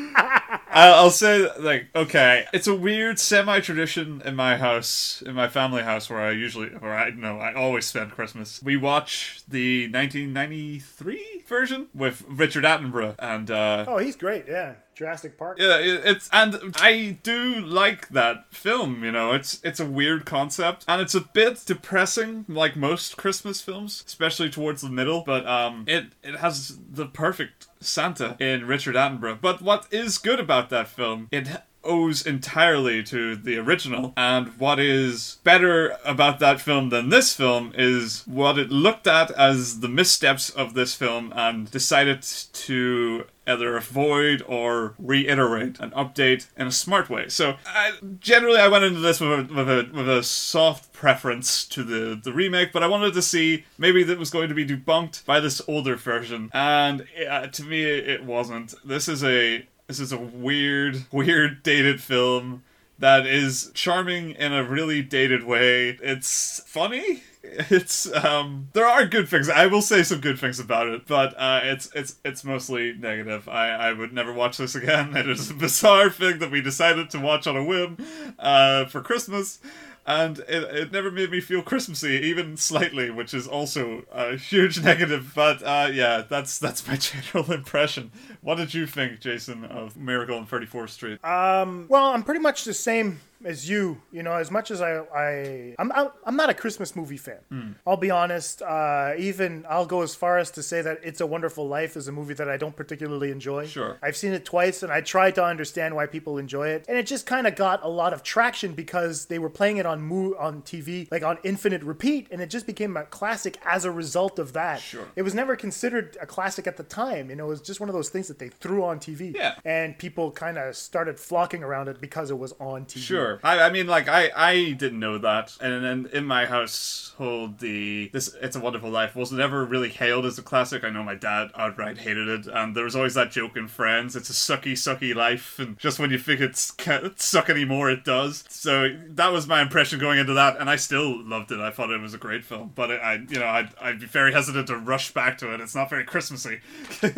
I'll say like okay, it's a weird semi-tradition in my house, in my family house, where I usually, where I know I always spend Christmas. We watch the 1993 version with Richard Attenborough, and uh, Oh, he's great, yeah. Jurassic Park. yeah, it's and I do like that film. You know, it's it's a weird concept and it's a bit depressing, like most Christmas films, especially towards the middle. But um, it it has the perfect Santa in Richard Attenborough. But what is good about that film? It owes entirely to the original and what is better about that film than this film is what it looked at as the missteps of this film and decided to either avoid or reiterate an update in a smart way. So I, generally, I went into this with a, with a with a soft preference to the the remake, but I wanted to see maybe that was going to be debunked by this older version, and uh, to me, it wasn't. This is a this is a weird, weird dated film that is charming in a really dated way. It's funny. It's um there are good things. I will say some good things about it, but uh it's it's it's mostly negative. I I would never watch this again. It is a bizarre thing that we decided to watch on a whim uh for Christmas. And it, it never made me feel Christmassy, even slightly, which is also a huge negative. But uh, yeah, that's that's my general impression. What did you think, Jason, of Miracle on 34th Street? Um, well, I'm pretty much the same as you. You know, as much as I, I I'm, I'm, not a Christmas movie fan. Hmm. I'll be honest. Uh, even I'll go as far as to say that It's a Wonderful Life is a movie that I don't particularly enjoy. Sure. I've seen it twice, and I tried to understand why people enjoy it, and it just kind of got a lot of traction because they were playing it on mo- on TV, like on infinite repeat, and it just became a classic as a result of that. Sure. It was never considered a classic at the time. You know, it was just one of those things that they threw on TV. Yeah. And people kind of started flocking around it because it was on TV. Sure. I, I mean, like I, I didn't know that, and then in my household, the this "It's a Wonderful Life" was never really hailed as a classic. I know my dad outright hated it, and there was always that joke in Friends: "It's a sucky, sucky life," and just when you think it's can't suck anymore, it does. So that was my impression going into that, and I still loved it. I thought it was a great film, but I, you know, I'd, I'd be very hesitant to rush back to it. It's not very Christmassy.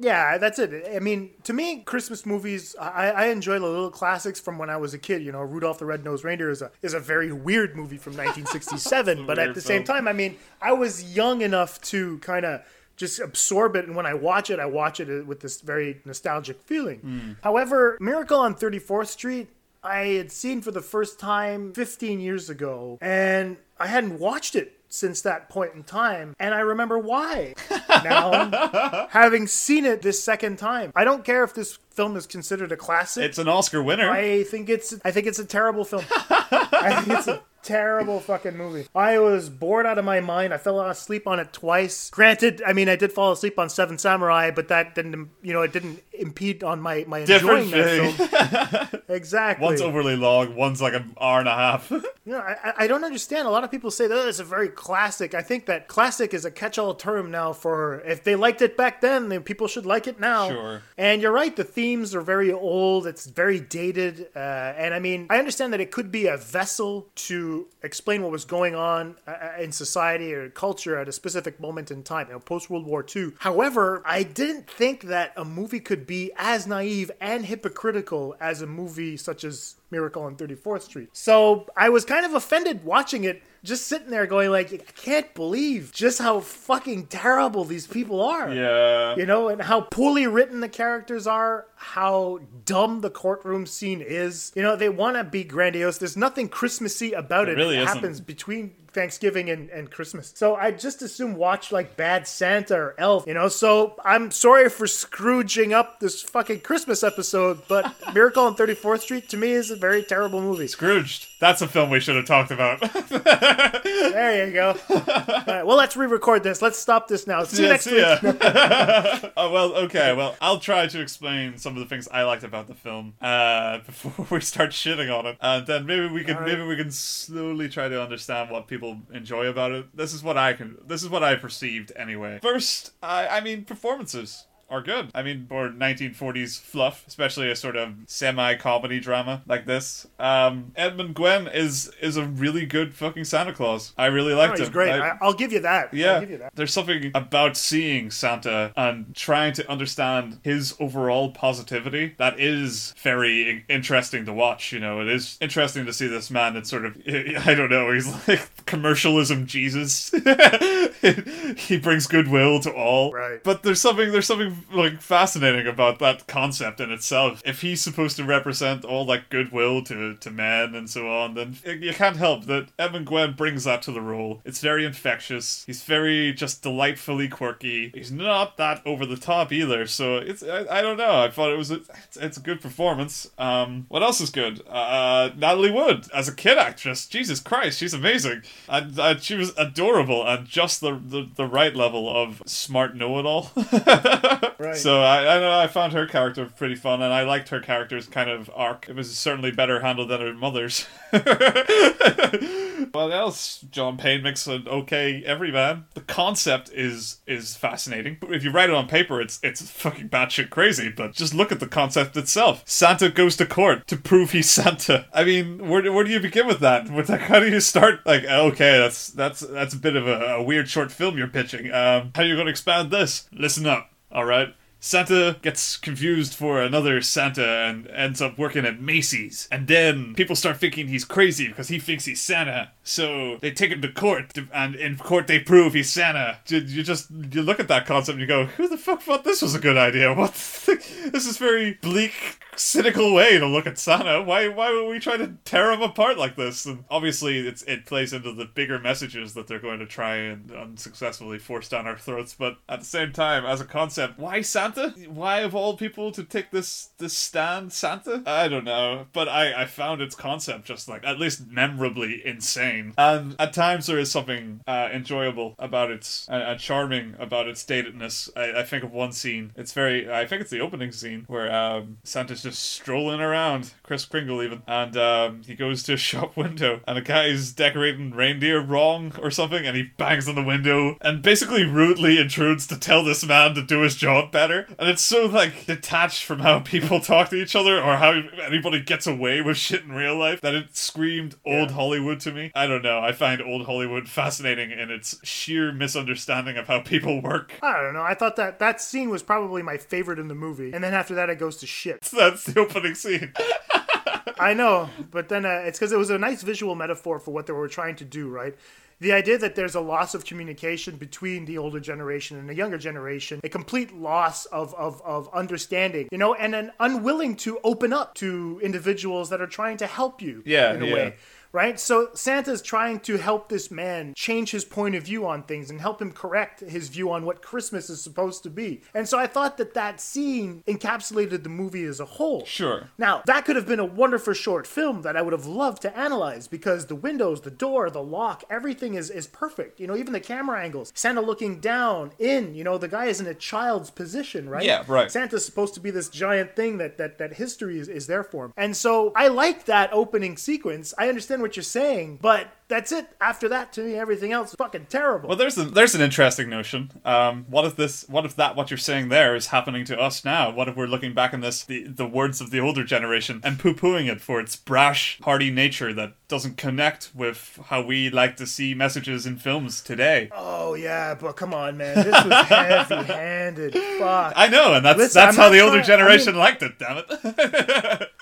Yeah, that's it. I mean, to me, Christmas movies, I, I enjoy the little classics from when I was a kid. You know, Rudolph the Red-Nosed Reindeer is a is a very weird movie from 1967, but at the same film. time, I mean, I was young enough to kind of just absorb it, and when I watch it, I watch it with this very nostalgic feeling. However, Miracle on 34th Street, I had seen for the first time 15 years ago, and I hadn't watched it since that point in time, and I remember why. now, having seen it this second time, I don't care if this film is considered a classic. it's an Oscar winner. I think it's I think it's a terrible film. I think it's a terrible fucking movie. I was bored out of my mind. I fell asleep on it twice. Granted, I mean I did fall asleep on Seven Samurai, but that didn't you know it didn't impede on my my Different enjoying that film. exactly. One's overly long, one's like an hour and a half. You know, I, I don't understand. A lot of people say that it's a very classic. I think that classic is a catch-all term now for if they liked it back then, then people should like it now. Sure. And you're right. The themes are very old. It's very dated. Uh, and I mean, I understand that it could be a vessel to explain what was going on uh, in society or culture at a specific moment in time, you know, post World War II. However, I didn't think that a movie could be as naive and hypocritical as a movie such as Miracle on 34th Street. So I was kind of offended watching it, just sitting there going like, I can't believe just how fucking terrible these people are. yeah. You know, and how poorly written the characters are, how dumb the courtroom scene is. You know, they want to be grandiose. There's nothing Christmassy about It it. really it happens between Thanksgiving and, and Christmas. So I just assume watch like Bad Santa or Elf, you know. So I'm sorry for scrooging up this fucking Christmas episode, but Miracle on 34th Street to me is a very terrible movie. Scrooged. That's a film we should have talked about. There you go. All right, well, let's re-record this. Let's stop this now. See you Yeah, next see week. oh well, okay. Well, I'll try to explain some of the things I liked about the film uh, before we start shitting on it, and then maybe we can maybe we can slowly try to understand what people enjoy about it. This is what I can. This is what I perceived anyway. First, I I mean performances are good. I mean, for 1940s fluff, especially a sort of semi-comedy drama like this, um, Edmund Gwenn is is a really good fucking Santa Claus. I really Oh, liked he's him. great. I- I, I'll give you that. yeah, I'll give you that. there's something about seeing Santa and trying to understand his overall positivity that is very interesting to watch. You know, it is interesting to see this man that's sort of, I don't know, he's like commercialism Jesus. he brings goodwill to all. Right. But there's something, there's something like fascinating about that concept in itself. If he's supposed to represent all that goodwill to, to men and so on, then you can't help that Evan Gwen brings that to the role. It's very infectious. He's very just delightfully quirky. He's not that over the top either. So it's I, I don't know. I thought it was a, it's, it's a good performance. Um, what else is good? Uh, Natalie Wood as a kid actress. Jesus Christ, she's amazing. And, and she was adorable and just the the, the right level of smart know-it-all. Right. So I, I know. I found her character pretty fun, and I liked her character's kind of arc. It was certainly better handled than her mother's. what else? John Payne makes an okay everyman. The concept is is fascinating. If you write it on paper, it's it's fucking batshit crazy. But just look at the concept itself. Santa goes to court to prove he's Santa. I mean, where, where do you begin with that? With that, how do you start? Like, okay, that's that's that's a bit of a, a weird short film you're pitching. Um, how are you going to expand this? Listen up. All right. Santa gets confused for another Santa and ends up working at Macy's. And then people start thinking he's crazy because he thinks he's Santa. So they take him to court, to- and in court they prove he's Santa. You, you just you look at that concept and you go, "Who the fuck thought this was a good idea? What? This is very bleak, cynical way to look at Santa. Why? Why would we try to tear him apart like this?" And obviously, it's it plays into the bigger messages that they're going to try and unsuccessfully force down our throats. But at the same time, as a concept, why Santa? Why of all people to take this this stand, Santa? I don't know, but I I found its concept just like at least memorably insane. And at times there is something uh, enjoyable about its and, and charming about its datedness. I, I think of one scene. It's very I think it's the opening scene where um, Santa's just strolling around, Chris Kringle even, and um, he goes to a shop window and a guy is decorating reindeer wrong or something, and he bangs on the window and basically rudely intrudes to tell this man to do his job better. And it's so like detached from how people talk to each other or how anybody gets away with shit in real life that it screamed old Hollywood to me. I don't know. I find old Hollywood fascinating in its sheer misunderstanding of how people work. I don't know. I thought that that scene was probably my favorite in the movie, and then after that, it goes to shit. That's the opening scene. I know, but then uh, it's because it was a nice visual metaphor for what they were trying to do, right? The idea that there's a loss of communication between the older generation and the younger generation, a complete loss of, of, of understanding, you know, and an unwilling to open up to individuals that are trying to help you Yeah, in a yeah. way. Right? So Santa's trying to help this man change his point of view on things and help him correct his view on what Christmas is supposed to be. And so I thought that that scene encapsulated the movie as a whole. Sure. Now, that could have been a wonderful short film that I would have loved to analyze because the windows, the door, the lock, everything is, is perfect. You know, even the camera angles. Santa looking down, in, you know, the guy is in a child's position, right? Yeah, right. Santa's supposed to be this giant thing that that, that history is, is there for him. And so I like that opening sequence. I understand what you're saying, but that's it. After that, to me, everything else is fucking terrible. Well, there's a, there's an interesting notion. Um, what if this? What if that? What you're saying there is happening to us now? What if we're looking back on this, the the words of the older generation, and poo pooing it for its brash, hardy nature that doesn't connect with how we like to see messages in films today? Oh yeah, but come on, man, this was heavy-handed. Fuck. I know, and that's Listen, that's I'm how the older trying- I generation mean- liked it. Damn it.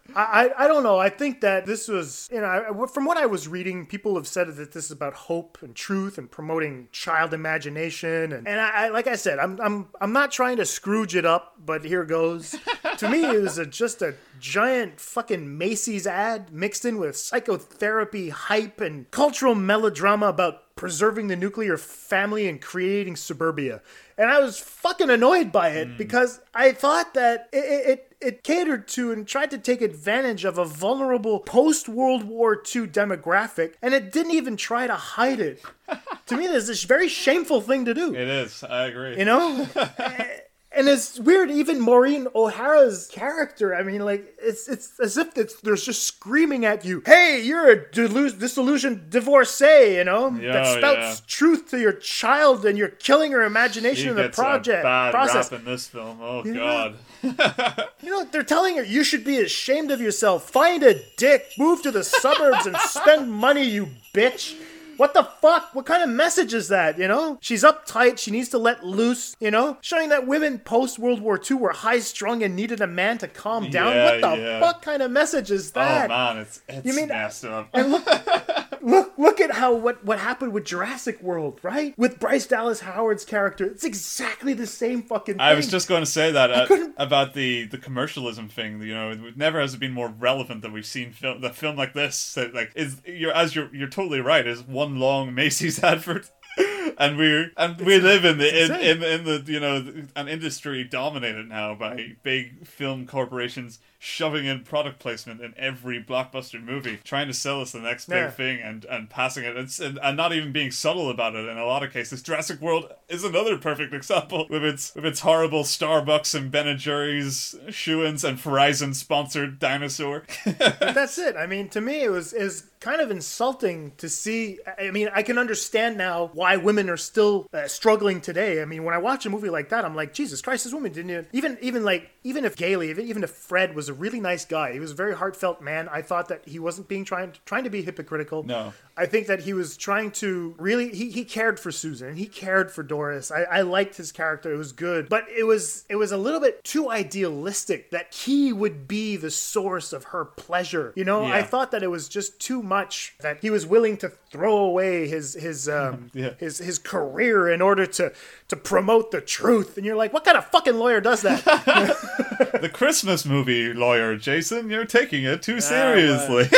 I, I don't know. I think that this was, you know, from what I was reading, people have said that this is about hope and truth and promoting child imagination. And, and I, I, like I said, I'm, I'm, I'm not trying to Scrooge it up, but here goes. to me, it was a, just a giant fucking Macy's ad mixed in with psychotherapy hype and cultural melodrama about preserving the nuclear family and creating suburbia. And I was fucking annoyed by it mm. because I thought that it, it, it catered to and tried to take advantage of a vulnerable post World War II demographic, and it didn't even try to hide it. to me, this is a very shameful thing to do. It is. I agree. You know? and it's weird, even Maureen O'Hara's character. I mean, like, it's it's as if it's, they're just screaming at you, hey, you're a delu- disillusioned divorcee, you know? Yeah, that spouts yeah. truth to your child and you're killing her imagination He in the project a bad process. rap in this film. Oh Yeah. god. You know, they're telling her you should be ashamed of yourself. Find a dick, move to the suburbs, and spend money, you bitch. What the fuck? What kind of message is that? You know, she's uptight. She needs to let loose. You know, showing that women post World War II were high strung and needed a man to calm down. Yeah, what the yeah. fuck kind of message is that? Oh man, it's it's You mean- messed up. And look, look, look at how what what happened with Jurassic World, right? With Bryce Dallas Howard's character, it's exactly the same fucking. thing. I was just going to say that uh, about the the commercialism thing. You know, it never has it been more relevant that we've seen film the film like this. That like is you're as you're you're totally right. Is one long Macy's advert. And we're and we live in the in, in in the you know an industry dominated now by big film corporations shoving in product placement in every blockbuster movie, trying to sell us the next big Yeah. thing and and passing it and, and and not even being subtle about it in a lot of cases. Jurassic World is another perfect example with its with its horrible Starbucks and Ben and Jerry's shoe-ins and Verizon sponsored dinosaur. but that's it. I mean, to me, it was is kind of insulting to see. I mean, I can understand now why women are still uh, struggling today. I mean, when I watch a movie like that, I'm like, Jesus Christ, this woman didn't even, even even like even if Gailey, even, even if Fred was a really nice guy, he was a very heartfelt man. I thought that he wasn't being trying trying to be hypocritical. No. I think that he was trying to really he, he cared for Susan and he cared for Doris. I, I liked his character. It was good. But it was it was a little bit too idealistic that he would be the source of her pleasure. You know, I thought that it was just too much that he was willing to throw away his his um Yeah. his his career in order to to promote the truth. And you're like, what kind of fucking lawyer does that? the Christmas movie lawyer, Jason, you're taking it too well. seriously.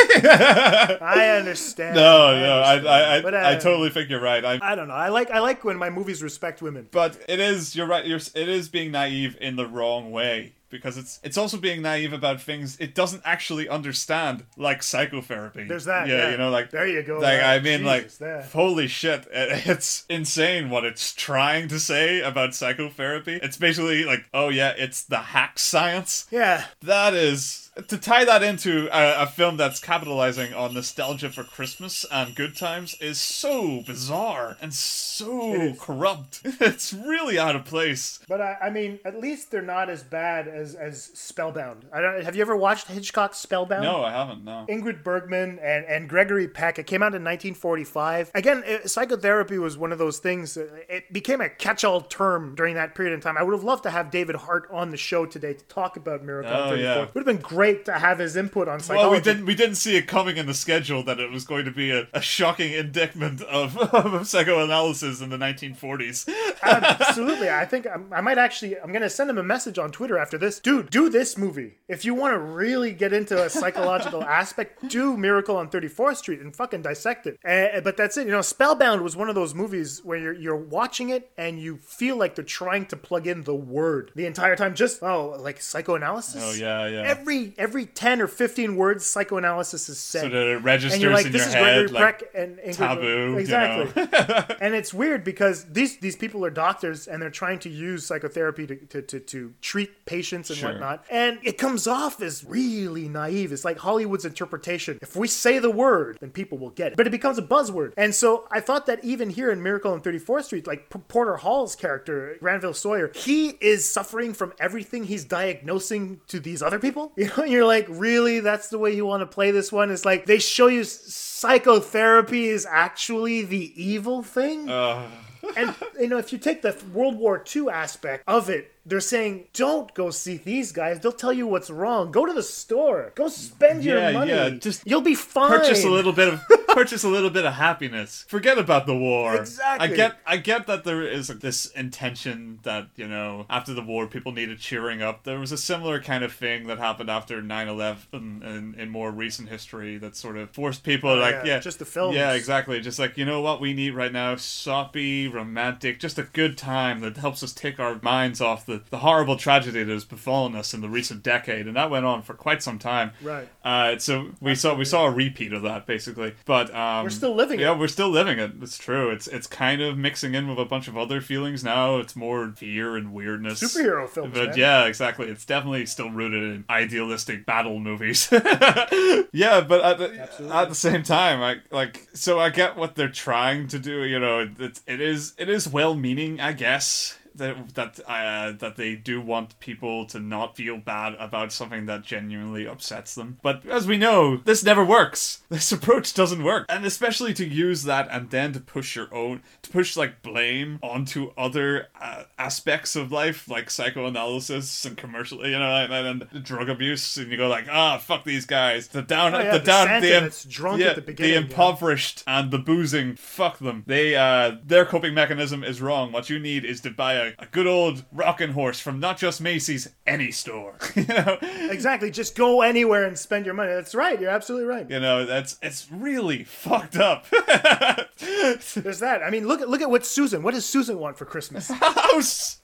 I understand. no, no, I I, I, But, I uh, totally think you're right. I I don't know. I like I like when my movies respect women. but it is you're right you're it is being naive in the wrong way because it's it's also being naive about things it doesn't actually understand like psychotherapy There's that, yeah, yeah. you know like There you go, like right. i mean Jesus, like there. holy shit it- it's insane what it's trying to say about psychotherapy it's basically like oh yeah it's the hack science Yeah. that is to tie that into a, a film that's capitalizing on nostalgia for Christmas and good times is so bizarre and so corrupt. It's really out of place. But I, I mean, at least they're not as bad as as Spellbound. I don't. Have you ever watched Hitchcock's Spellbound? No, I haven't. No. Ingrid Bergman and, and Gregory Peck. It came out in 1945. Again, it, psychotherapy was one of those things. It became a catch-all term during that period of time. I would have loved to have David Hart on the show today to talk about Miracle Oh, 34th. yeah. Would have been great to have his input on psychology. Well, we didn't we didn't see it coming in the schedule that it was going to be a, a shocking indictment of, of psychoanalysis in the 1940s. Absolutely. I think I'm, I might actually. I'm gonna send him a message on Twitter after this. Dude, do this movie if you want to really get into a psychological aspect. Do Miracle on 34th Street and fucking dissect it. Uh, but that's it. You know, Spellbound was one of those movies where you're you're watching it and you feel like they're trying to plug in the word the entire time. Just oh, like psychoanalysis. Oh, yeah, yeah. Every every 10 or 15 words, psychoanalysis is said. So that it registers and you're like, in this your is head, Gregory like, Peck and Ingrid taboo, you Exactly know? and it's weird because these these people are doctors and they're trying to use psychotherapy to, to, to, to treat patients and Sure. whatnot. And it comes off as really naive. It's like Hollywood's interpretation. If we say the word, then people will get it. But it becomes a buzzword. And so I thought that even here in Miracle on 34th Street, like P- Porter Hall's character, Granville Sawyer, he is suffering from everything he's diagnosing to these other people. You know, and you're like, really? That's the way you want to play this one? It's like they show you psychotherapy is actually the evil thing. Uh, and you know, if you take the World War II aspect of it, they're saying, "Don't go see these guys. They'll tell you what's wrong. Go to the store. Go spend Yeah, your money. yeah, just you'll be fine. purchase a little bit of purchase a little bit of happiness. Forget about the war. Exactly. I get I get that there is this intention that, you know, after the war people needed cheering up. There was a similar kind of thing that happened after 9/11 in, in more recent history that sort of forced people Oh, like yeah, yeah, just the films. Yeah, exactly. Just like, you know what we need right now? Soppy, romantic, just a good time that helps us take our minds off the, the horrible tragedy that has befallen us in the recent decade. And that went on for quite some time. Right. Uh, so we saw we saw a repeat of that basically, but um, We're still living Yeah, it. we're still living it. It's true. It's it's kind of mixing in with a bunch of other feelings now. It's more fear and weirdness. Superhero films, but man. yeah, exactly. It's definitely still rooted in idealistic battle movies. yeah, but at the, at the same time, I like so I get what they're trying to do. You know, it, it is it is well meaning, I guess. That that uh, that they do want people to not feel bad about something that genuinely upsets them, but as we know, this never works. This approach doesn't work, and especially to use that and then to push your own, to push like blame onto other uh, aspects of life, like psychoanalysis and commercial, you know, and, and drug abuse, and you go like, ah, fuck these guys. The down, Oh, yeah, the the down, the, im- drunk yeah, at the beginning, the yeah. impoverished and the boozing. Fuck them. They, uh, their coping mechanism is wrong. What you need is to buy a, a good old rocking horse from not just Macy's, any store. you know, Exactly. Just go anywhere and spend your money. That's right. You're absolutely right. you know, that's it's really fucked up. There's that. I mean, look at look at what Susan. What does Susan want for Christmas? Oh, House.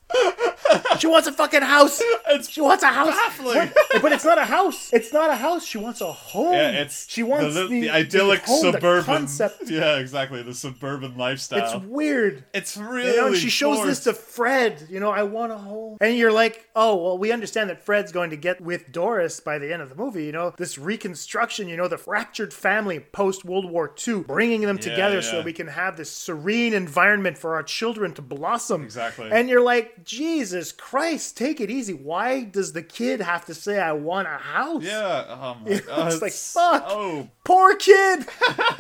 She wants a fucking house. she wants a house. baffling. But it's not a house. It's not a house. She wants a home. Yeah, it's she wants the, the, the idyllic home, the suburban concept. Yeah, exactly. The suburban lifestyle. It's weird. It's really. You know, she shows this to Fred. You know, I want a home. And you're like, oh, well, we understand that Fred's going to get with Doris by the end of the movie. You know, this reconstruction, you know, the fractured family post World War II, bringing them Yeah, together so yeah. that we can have this serene environment for our children to blossom. Exactly. And you're like, Jesus Christ, take it easy. Why does the kid have to say, I want a house? Yeah. Oh my You know, god. it's like, fuck. Oh, Poor kid.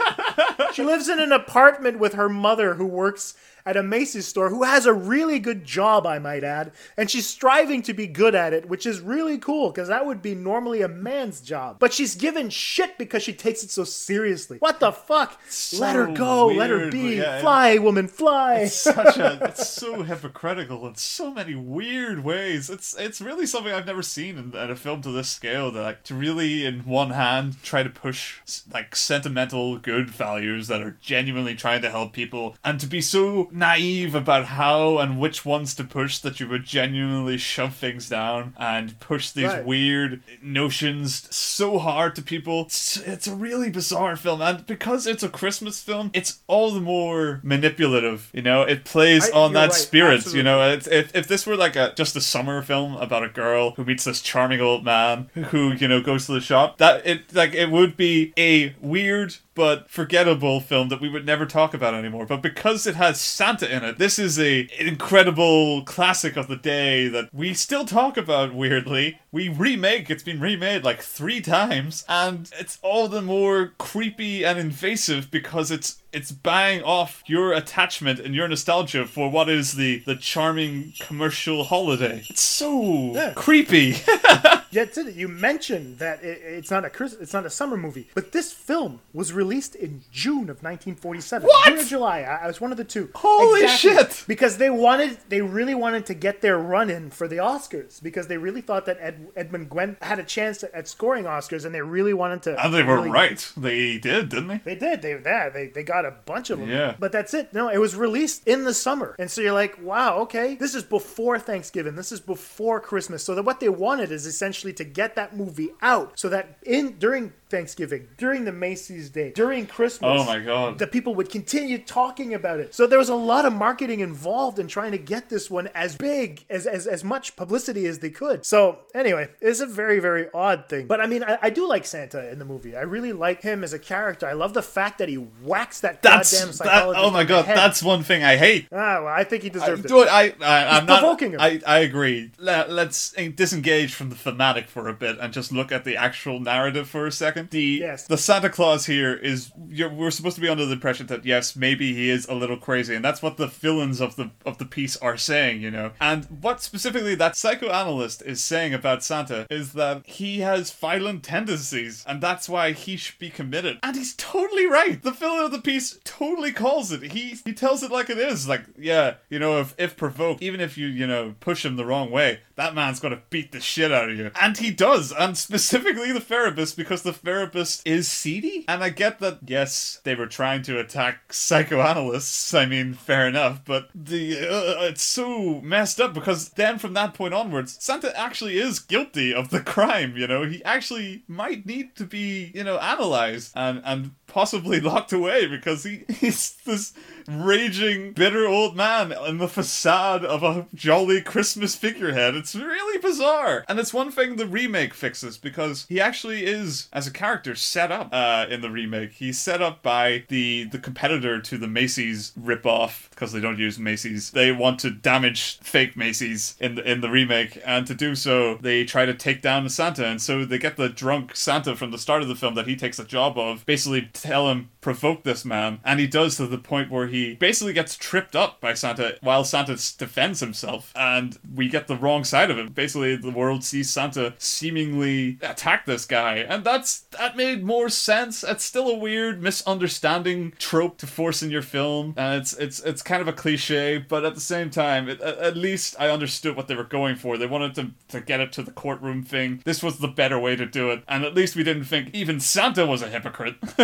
she lives in an apartment with her mother who works at a Macy's store who has a really good job, I might add, and she's striving to be good at it, which is really cool because that would be normally a man's job. But she's given shit because she takes it so seriously. What the fuck? let her so go, let her be. yeah, fly, woman, fly. it's such a. It's so hypocritical in so many weird ways. It's it's really something I've never seen in, in a film to this scale. That like to really, in one hand, try to push like sentimental good values that are genuinely trying to help people, and to be so naive about how and which ones to push that you would genuinely shove things down and push these Right. weird notions so hard to people. It's, it's a really bizarre film, and because it's a Christmas film, it's all the more manipulative. You know, it plays I- on that right, spirit. You know, absolutely. it's, if if this were like a just a summer film about a girl who meets this charming old man who you know goes to the shop, that it like it would be a weird but forgettable film that we would never talk about anymore. But because it has Santa in it, this is a an incredible classic of the day that we still talk about weirdly. We remake, it's been remade like three times, and it's all the more creepy and invasive because it's it's buying off your attachment and your nostalgia for what is the the charming commercial holiday. It's so Yeah. creepy. Yeah, it's it. You mentioned that it, it's not a Chris, it's not a summer movie, but this film was released in June of 1947. What? June or July? I, I was one of the two. Holy shit! Because they wanted, they really wanted to get their run in for the Oscars because they really thought that Ed, Edmund Gwenn had a chance at scoring Oscars, and they really wanted to. and they were really- right. They did, didn't they? They did. They yeah, they they got a bunch of them. Yeah. But that's it. No, it was released in the summer, and so you're like, wow, okay, this is before Thanksgiving. This is before Christmas. So that what they wanted is essentially to get that movie out, so that in during Thanksgiving, during the Macy's Day, during Christmas, Oh my God. the people would continue talking about it. So there was a lot of marketing involved in trying to get this one as big as as, as much publicity as they could. So anyway, it's a very very odd thing. But I mean, I, I do like Santa in the movie. I really like him as a character. I love the fact that he whacks that That's goddamn that, oh my god, that's one thing I hate. ah well, I think he I, deserved it. do it, I, I I'm not provoking him. I, I agree. Let, let's disengage from the thematic for a bit and just look at the actual narrative for a second, the Yes. the Santa Claus here is you're, we're supposed to be under the impression that yes, maybe he is a little crazy, and that's what the villains of the of the piece are saying, you know. And what specifically that psychoanalyst is saying about Santa is that he has violent tendencies, and that's why he should be committed. And he's totally right. The villain of the piece totally calls it. He he tells it like it is. Like yeah, you know, if if provoked, even if you you know push him the wrong way, that man's gonna beat the shit out of you. And he does, and specifically the therapist, because the therapist is seedy. And I get that, yes, they were trying to attack psychoanalysts. I mean, fair enough, but the uh, it's so messed up because then from that point onwards, Santa actually is guilty of the crime. You know, he actually might need to be, you know, analyzed and and possibly locked away because he he's this raging, bitter old man in the facade of a jolly Christmas figurehead. It's really bizarre. And it's one thing the remake fixes because he actually is, as a character, set up uh, in the remake. He's set up by the, the competitor to the Macy's ripoff because they don't use Macy's. They want to damage fake Macy's in the, in the remake, and to do so, they try to take down Santa. And so they get the drunk Santa from the start of the film that he takes a job of, basically tell him, provoke this man. And he does to the point where he basically gets tripped up by Santa while Santa defends himself. And we get the wrong side of him. Basically, the world sees Santa seemingly attack this guy. And that's that made more sense. It's still a weird misunderstanding trope to force in your film. And it's it's it's kind of a cliche, but at the same time, it, at least I understood what they were going for. They wanted to, to get it to the courtroom thing. This was the better way to do it. And at least we didn't think even Santa was a hypocrite.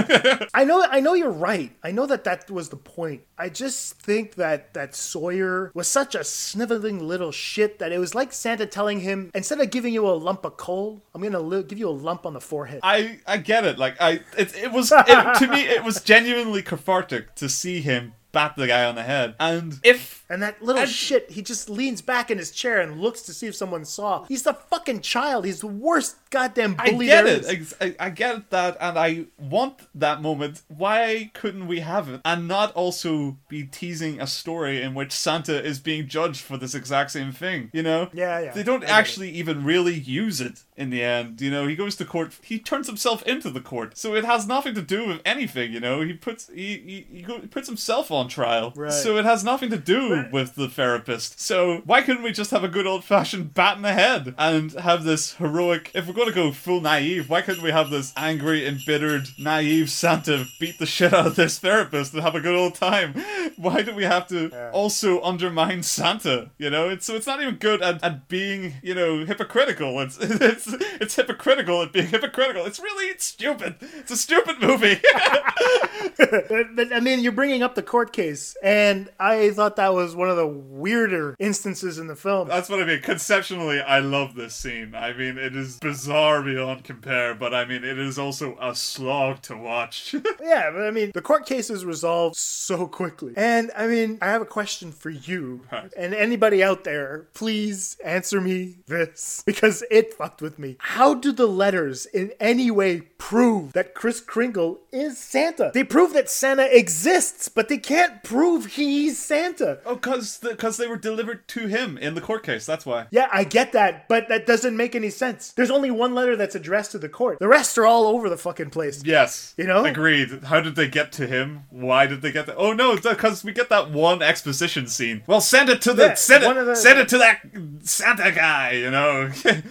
I know, I know you're right. I know that that was the point. I just think that that Sawyer was such a sniveling little shit that it was like Santa telling him, instead of giving you a lump of coal, I'm gonna li- give you a lump on the forehead. I I get it. Like I, it, it was it, to me, it was genuinely cathartic to see him bat the guy on the head. And if and that little shit, he just leans back in his chair and looks to see if someone saw. He's the fucking child. He's the worst goddamn I get it. I, I get that, and I want that moment. Why couldn't we have it and not also be teasing a story in which Santa is being judged for this exact same thing? You know? Yeah, yeah. They don't I actually even really use it in the end. You know, he goes to court. He turns himself into the court, so it has nothing to do with anything. You know, he puts he he, he, puts himself on trial, Right. so it has nothing to do with the therapist. So why couldn't we just have a good old fashioned bat in the head and have this heroic? If we're going to go full naive, why couldn't we have this angry, embittered, naive Santa beat the shit out of this therapist and have a good old time? Why do we have to also undermine Santa? You know, it's so it's not even good at, at being you know hypocritical. It's it's it's hypocritical at being hypocritical. It's really stupid. It's a stupid movie. but, but I mean, you're bringing up the court case, and I thought that was one of the weirder instances in the film. That's what I mean. Conceptually, I love this scene. I mean, it is bizarre beyond compare, but I mean, it is also a slog to watch. Yeah, but I mean, the court case is resolved so quickly. And I mean, I have a question for you Right. and anybody out there. Please answer me this because it fucked with me. How do the letters in any way prove that Chris Kringle is Santa? They prove that Santa exists, but they can't prove he's Santa. oh, because because they were delivered to him in the court case. That's why. Yeah, I get that, but that doesn't make any sense. There's only one letter that's addressed to the court. The rest are all over the fucking place. Yes. You know? Agreed. How did they get to him? Why did they get that? Oh no, because we get that one exposition scene. Well, send it to the Yeah, send it the- send it to that Santa guy. You know.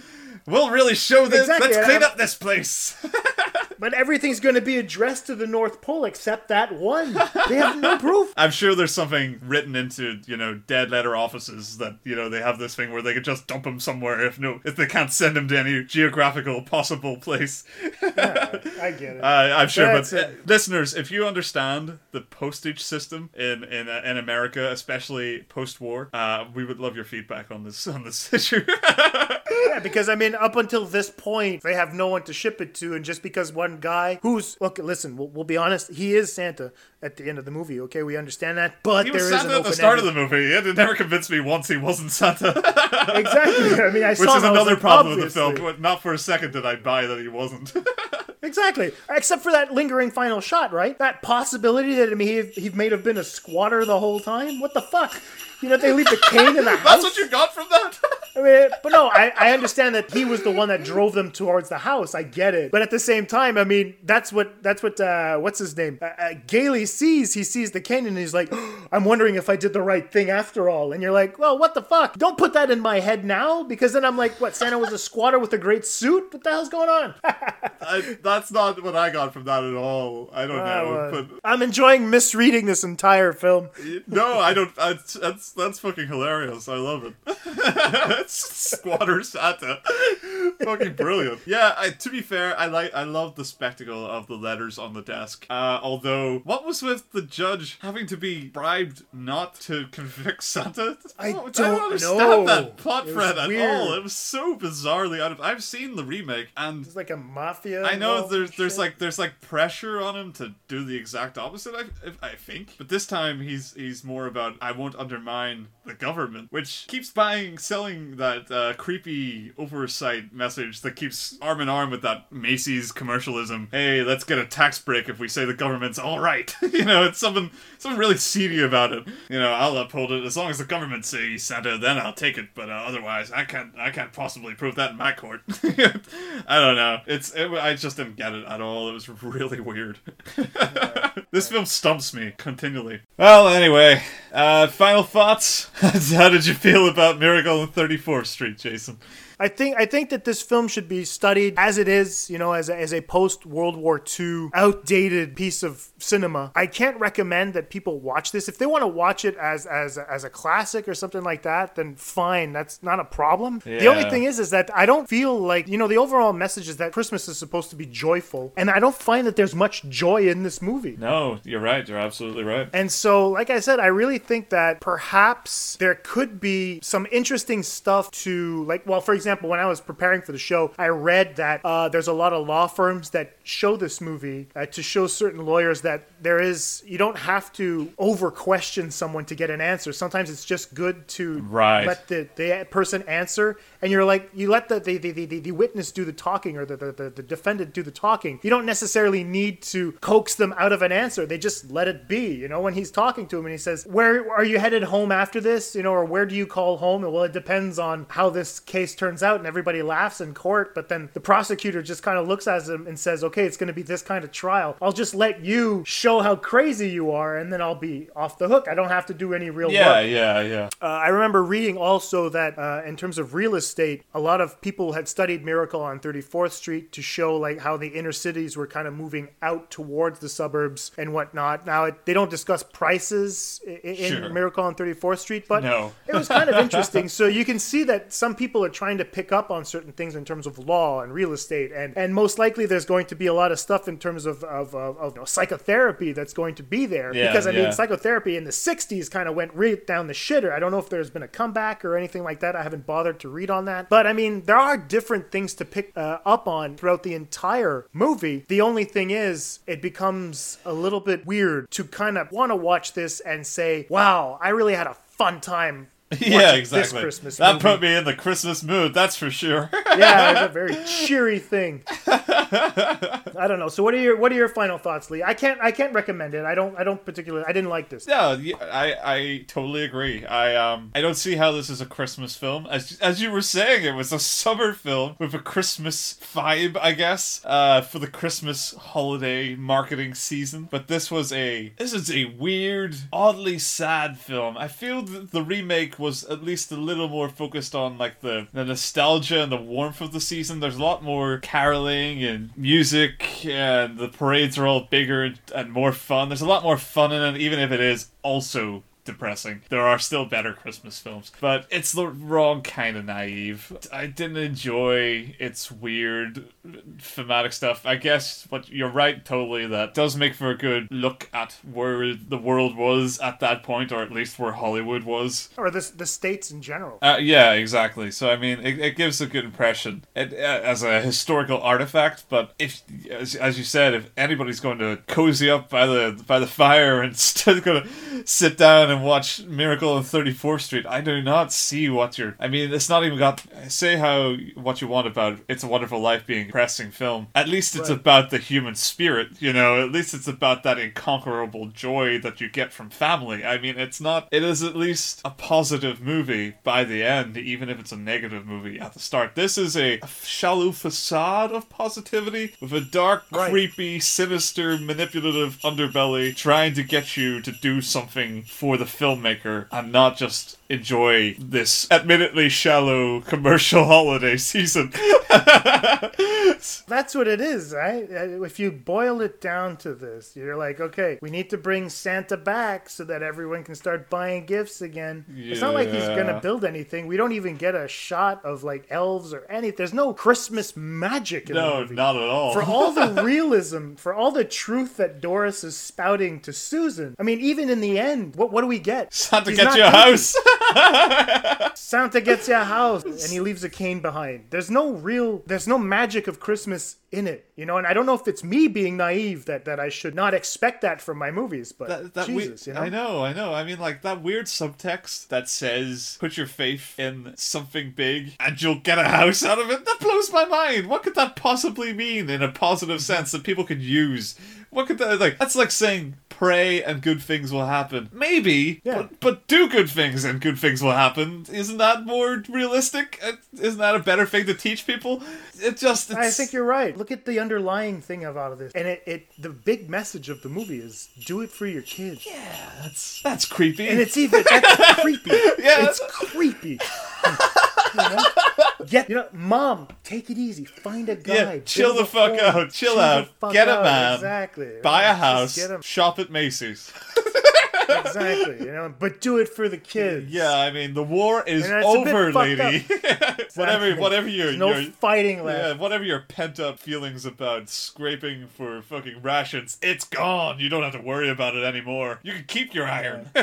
we'll really show this. Exactly, Let's clean up this place. But everything's going to be addressed to the North Pole except that one. They have no proof. I'm sure there's something written into you know dead letter offices that you know they have this thing where they could just dump him somewhere if no if they can't send him to any geographical possible place. I get it. Uh, I'm sure, That's but uh, it. listeners, if you understand the postage system in in uh, in America, especially post-war, uh, we would love your feedback on this on this issue. yeah, because I mean, up until this point, they have no one to ship it to, and just because one guy who's look, listen, we'll, we'll be honest, he is Santa at the end of the movie. Okay, we understand that, but he there was is an Santa at the start of the movie. It never convinced me once he wasn't Santa. exactly. I mean, I Which saw is that, I was another like, problem with the film. but Not for a second did I buy that he wasn't. Exactly. Except for that lingering final shot, right? That possibility that I mean, he, he may have been a squatter the whole time. What the fuck? You know, they leave the cane in the house. That's what you got from that. I mean, but no, I, I understand that he was the one that drove them towards the house. I get it, but at the same time, I mean, that's what that's what uh, what's his name? Uh, uh, Gailey sees. He sees the cane and he's like, "I'm wondering if I did the right thing after all." And you're like, "Well, what the fuck? Don't put that in my head now, because then I'm like, what? Santa was a squatter with a great suit? What the hell's going on?" I, that's not what I got from that at all. I don't know, but I'm enjoying misreading this entire film. no, I don't. That's that's, that's fucking hilarious. I love it. it's Squatter Santa, fucking brilliant. Yeah, I, to be fair, I like I love the spectacle of the letters on the desk. Uh, although, what was with the judge having to be bribed not to convict Santa? I don't, don't understand know. that plot thread at weird. all. It was so bizarrely out of. I've seen the remake and. It's like a mafia. I know there's there's shit. like there's like pressure on him to do the exact opposite. I, I think, but this time he's he's more about I won't undermine the government, which keeps buying selling that uh, creepy oversight message that keeps arm in arm with that Macy's commercialism. Hey, let's get a tax break if we say the government's all right. you know, it's something something really seedy about it. You know, I'll uphold it as long as the government say Santa, then I'll take it. But uh, otherwise, I can't I can't possibly prove that in my court. I don't know. It's it, I just didn't get it at all. It was really weird. this film stumps me continually. Well, anyway, uh, final thoughts. How did you feel about Miracle on 34th Street, Jason? I think I think that this film should be studied as it is, you know, as a, as a post World War II outdated piece of cinema. I can't recommend that people watch this. If they want to watch it as as as a classic or something like that, then fine, that's not a problem. The only thing is is that I don't feel like, you know, the overall message is that Christmas is supposed to be joyful, and I don't find that there's much joy in this movie. No, you're right. You're absolutely right. And so, like I said, I really think that perhaps there could be some interesting stuff to, like, well, for example, when I was preparing for the show, I read that uh, there's a lot of law firms that show this movie uh, to show certain lawyers that there is, you don't have to over question someone to get an answer. Sometimes it's just good to Right. let the, the person answer, and you're like, you let the, the, the, the, the witness do the talking or the, the, the, the defendant do the talking. You don't necessarily need to coax them out of an answer. They just let it be. You know, when he's talking to him and he says, Where are you headed home after this? You know, or where do you call home? Well, it depends on how this case turns out. And everybody laughs in court, but then the prosecutor just kind of looks at him and says, Okay, it's going to be this kind of trial. I'll just let you show how crazy you are, and then I'll be off the hook. I don't have to do any real Yeah, work. yeah, yeah. Uh, I remember reading also that uh, in terms of real estate, a lot of people had studied Miracle on 34th Street to show like how the inner cities were kind of moving out towards the suburbs and whatnot. Now it, they don't discuss prices in Sure. Miracle on 34th Street, but No. it was kind of interesting. So you can see that some people are trying to pick up on certain things in terms of law and real estate, and and most likely there's going to be a lot of stuff in terms of of, of, of you know, psychotherapy that's going to be there Yeah, because I mean psychotherapy in the 60s kind of went right down the shitter. I don't know if there's been a comeback or anything like that. I haven't bothered to read on that. But I mean, there are different things to pick uh, up on throughout the entire movie. The only thing is, it becomes a little bit weird to kind of want to watch this and say, wow, I really had a fun time. Yeah, exactly. This Christmas that movie. put me in the Christmas mood, that's for sure. yeah, it's a very cheery thing. I don't know. So what are your what are your final thoughts, Lee? I can't I can't recommend it. I don't I don't particularly I didn't like this. Yeah, yeah, I I totally agree. I um I don't see how this is a Christmas film. As as you were saying, it was a summer film with a Christmas vibe, I guess, uh, for the Christmas holiday marketing season. But this was a this is a weird, oddly sad film. I feel that the remake was at least a little more focused on like the, the nostalgia and the warmth of the season. There's a lot more caroling and music, and the parades are all bigger and more fun. There's a lot more fun in it, even if it is also depressing. There are still better Christmas films, but it's the wrong kind of naive. I didn't enjoy its weird thematic stuff. I guess, but you're right totally that does make for a good look at where the world was at that point, or at least where Hollywood was. Or the the states in general. Uh, yeah, exactly. So I mean, it, it gives a good impression it, uh, as a historical artifact. But if, as, as you said, if anybody's going to cozy up by the by the fire and still going to sit down and and watch Miracle on 34th Street, I do not see what you're. I mean, it's not even got. Say how what you want about It's a Wonderful Life being a depressing film. At least it's Right. about the human spirit, you know. At least it's about that inconquerable joy that you get from family. I mean, it's not. It is at least a positive movie by the end, even if it's a negative movie at the start. This is a, a shallow facade of positivity with a dark, Right. creepy, sinister, manipulative underbelly trying to get you to do something for the filmmaker and not just enjoy this admittedly shallow commercial holiday season. That's what it is, right? Uh, If you boil it down to this, you're like, okay, we need to bring Santa back so that everyone can start buying gifts again. It's not like he's gonna build anything. We don't even get a shot of like elves or anything. There's no Christmas magic in the no, movie. not at all. For all the realism, for all the truth that Doris is spouting to Susan. I mean, even in the end, what what do we get? Santa He's gets not you a house. Santa gets your house and he leaves a cane behind. There's no real there's no magic of Christmas in it, you know, and I don't know if it's me being naive that that I should not expect that from my movies, but that, that Jesus, we- you know. I know, I know. I mean, like that weird subtext that says "put your faith in something big and you'll get a house out of it." That blows my mind. What could that possibly mean in a positive sense that people could use? What could that like? That's like saying pray and good things will happen. Maybe, Yeah. but but do good things and good things will happen. Isn't that more realistic? Uh, Isn't that a better thing to teach people? It just. It's, I think you're right. Look at the underlying thing of out of this, and it, it the big message of the movie is do it for your kids. Yeah, that's that's creepy. And it's even that's creepy. Yeah. it's creepy. you know? Get you know, mom, take it easy. Find a guy. Yeah, chill the fuck out, chill the out, get a man, Exactly. buy a house, shop at Macy's. exactly. You know, but do it for the kids. Yeah, I mean the war is over, lady. whatever, Exactly. whatever your, There's no your fighting left. yeah, whatever your pent up feelings about scraping for fucking rations, it's gone. You don't have to worry about it anymore. You can keep your iron.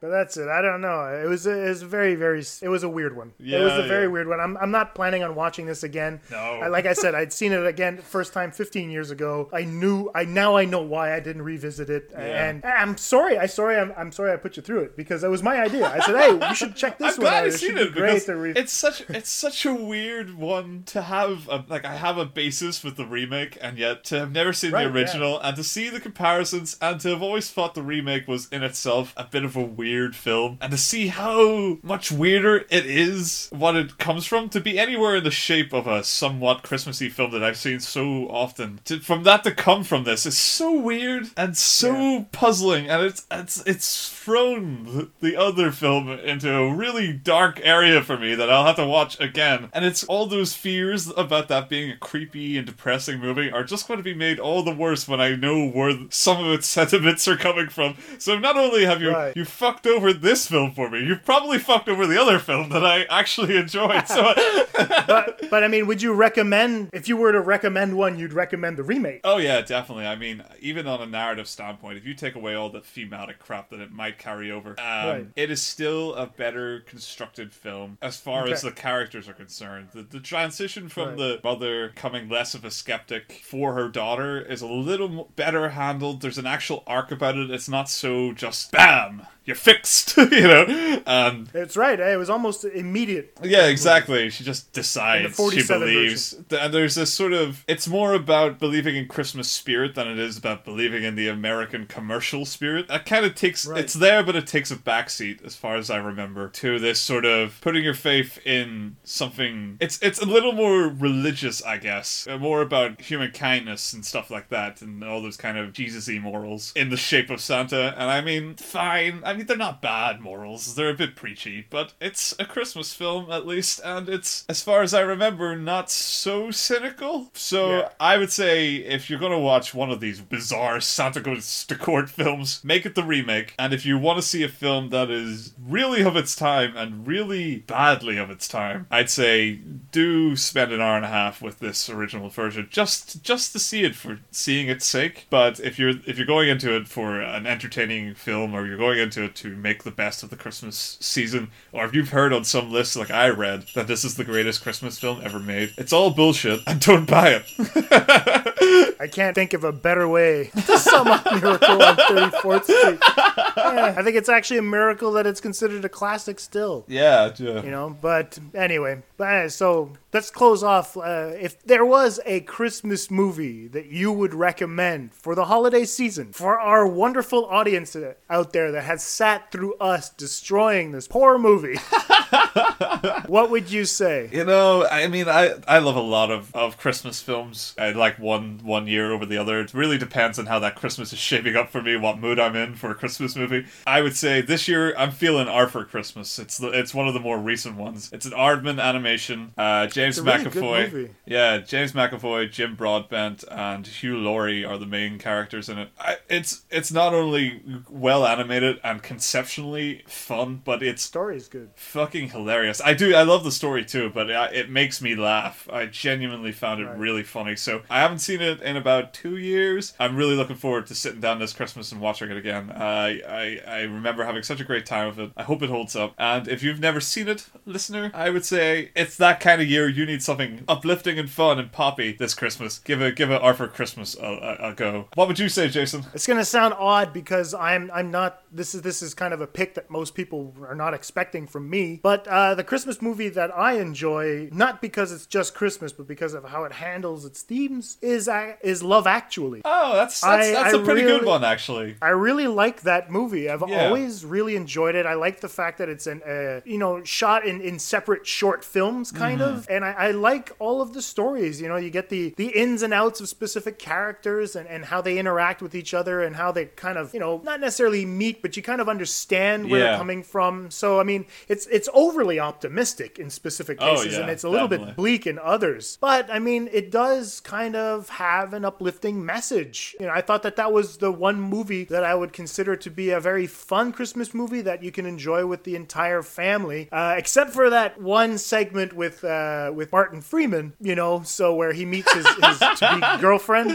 But that's it. I don't know. It was a, it was very very it was a weird one. it was Yeah, a very yeah. weird one. I'm, I'm not planning on watching this again. No. I, like I said, I'd seen it again first time 15 years ago. I knew I now I know why I didn't revisit it. And I'm sorry. I sorry. I'm, I'm sorry I put you through it because it was my idea. I said, hey, you should check this I'm one glad out. I've seen it great because re- it's such it's such a weird one to have. A, like I have a basis with the remake, and yet to have never seen Right, the original and to see the comparisons, and to have always thought the remake was in itself a bit of a weird film, and to see how much weirder it is what it comes from to be anywhere in the shape of a somewhat Christmassy film that I've seen so often. To, from that to come from this is so weird and so puzzling, and it's it's it's thrown the, the other film into a really dark area for me that I'll have to watch again. And it's all those fears about that being a creepy and depressing movie are just going to be made all the worse when I know where some of its sentiments are coming from. So not only have you Right. you fucked over this film for me, you've probably fucked over the other film that I actually enjoyed. So but, but I mean, would you recommend if you were to recommend one, you'd recommend the remake? Oh yeah, definitely. I mean, even on a narrative standpoint, if you take away all the thematic crap that it might carry over, um, Right. it is still a better constructed film as far as the characters are concerned. The, the transition from Right. the mother coming less of a skeptic for her daughter is a little better handled. There's an actual arc about it. It's not so just bam, you're fixed, you know. And It's right. eh? It was almost immediate. yeah, exactly. She just decides she 47 believes. And there's this sort of. It's more about believing in Christmas spirit than it is about believing in the American commercial spirit. That kind of takes. Right. It's there, but it takes a backseat, as far as I remember, to this sort of putting your faith in something. It's it's a little more religious, I guess. Uh, More about human kindness and stuff like that, and all those kind of Jesus-y morals in the shape of Santa. And I mean, fine. I mean, they're not bad morals. They're a bit preachy, but it's a Christmas film at least, and it's, as far as I remember, not so cynical. So Yeah. I would say if you're gonna watch one of these bizarre Santa goes to court films, make it the remake. And if you want to see a film that is really of its time and really badly of its time, I'd say do spend an hour and a half with this original version just just to see it for seeing its sake. But if you're if you're going into it for an entertaining film or you're going into it to make the best of the Christmas season, or if you've heard on some list like I read that this is the greatest Christmas film ever made, it's all bullshit and don't buy it. I can't think of a better way to sum up Miracle on 34th Street. Yeah, I think it's actually a miracle that it's considered a classic still. yeah, yeah. Uh, you know, but anyway, but, so let's close off. Uh, if there was a Christmas movie that you would recommend for the holiday season, for our wonderful audience out there that has sat through us destroying this poor movie, what would you say? You know, I mean, I, I love a lot of, of Christmas films. I like one one year over the other. It really depends on how that Christmas is shaping up for me, what mood I'm in for a Christmas movie. I would say this year I'm feeling Arthur Christmas. It's the, it's one of the more recent ones. It's an Aardman animation. Uh, James It's a really good McAvoy. Yeah, James McAvoy, Jim Broadbent, and Hugh Laurie are the main characters in it. I, it's it's not only well animated and conceptually fun, but it's story is good. Fucking hilarious. I do. I love the story too, but it, it makes me laugh. I genuinely found it Right. really funny. So I haven't seen it in about two years. I'm really looking forward to sitting down this Christmas and watching it again. I I, I remember having such a great time with it. I hope it holds up. And if you've never seen it, listener, I would say it's that kind of year. You need something uplifting and fun and poppy this Christmas. Give a give it Arthur Christmas a, a, a go. What would you say, Jason? It's gonna sound odd because I'm I'm not this is this is kind of a pick that most people are not expecting from me. But uh, the Christmas movie that I enjoy, not because it's just Christmas, but because of how it handles its themes, is uh, is Love Actually. Oh, that's that's, I- that's I pretty good one actually. I really like that movie. I've Yeah. always really enjoyed it. I like the fact that it's an uh, you know shot in, in separate short films, kind Mhm. of, and I, I like all of the stories. You know, you get the the ins and outs of specific characters and, and how they interact with each other and how they kind of you know not necessarily meet, but you kind of understand where Yeah. they're coming from. So I mean, it's it's overly optimistic in specific Oh, cases, and it's a little definitely. bit bleak in others. But I mean, it does kind of have an uplifting message. You know, I thought that that was the one movie that I would consider to be a very fun Christmas movie that you can enjoy with the entire family, uh, except for that one segment with uh, with Martin Freeman. You know, so where he meets his, his to be girlfriend.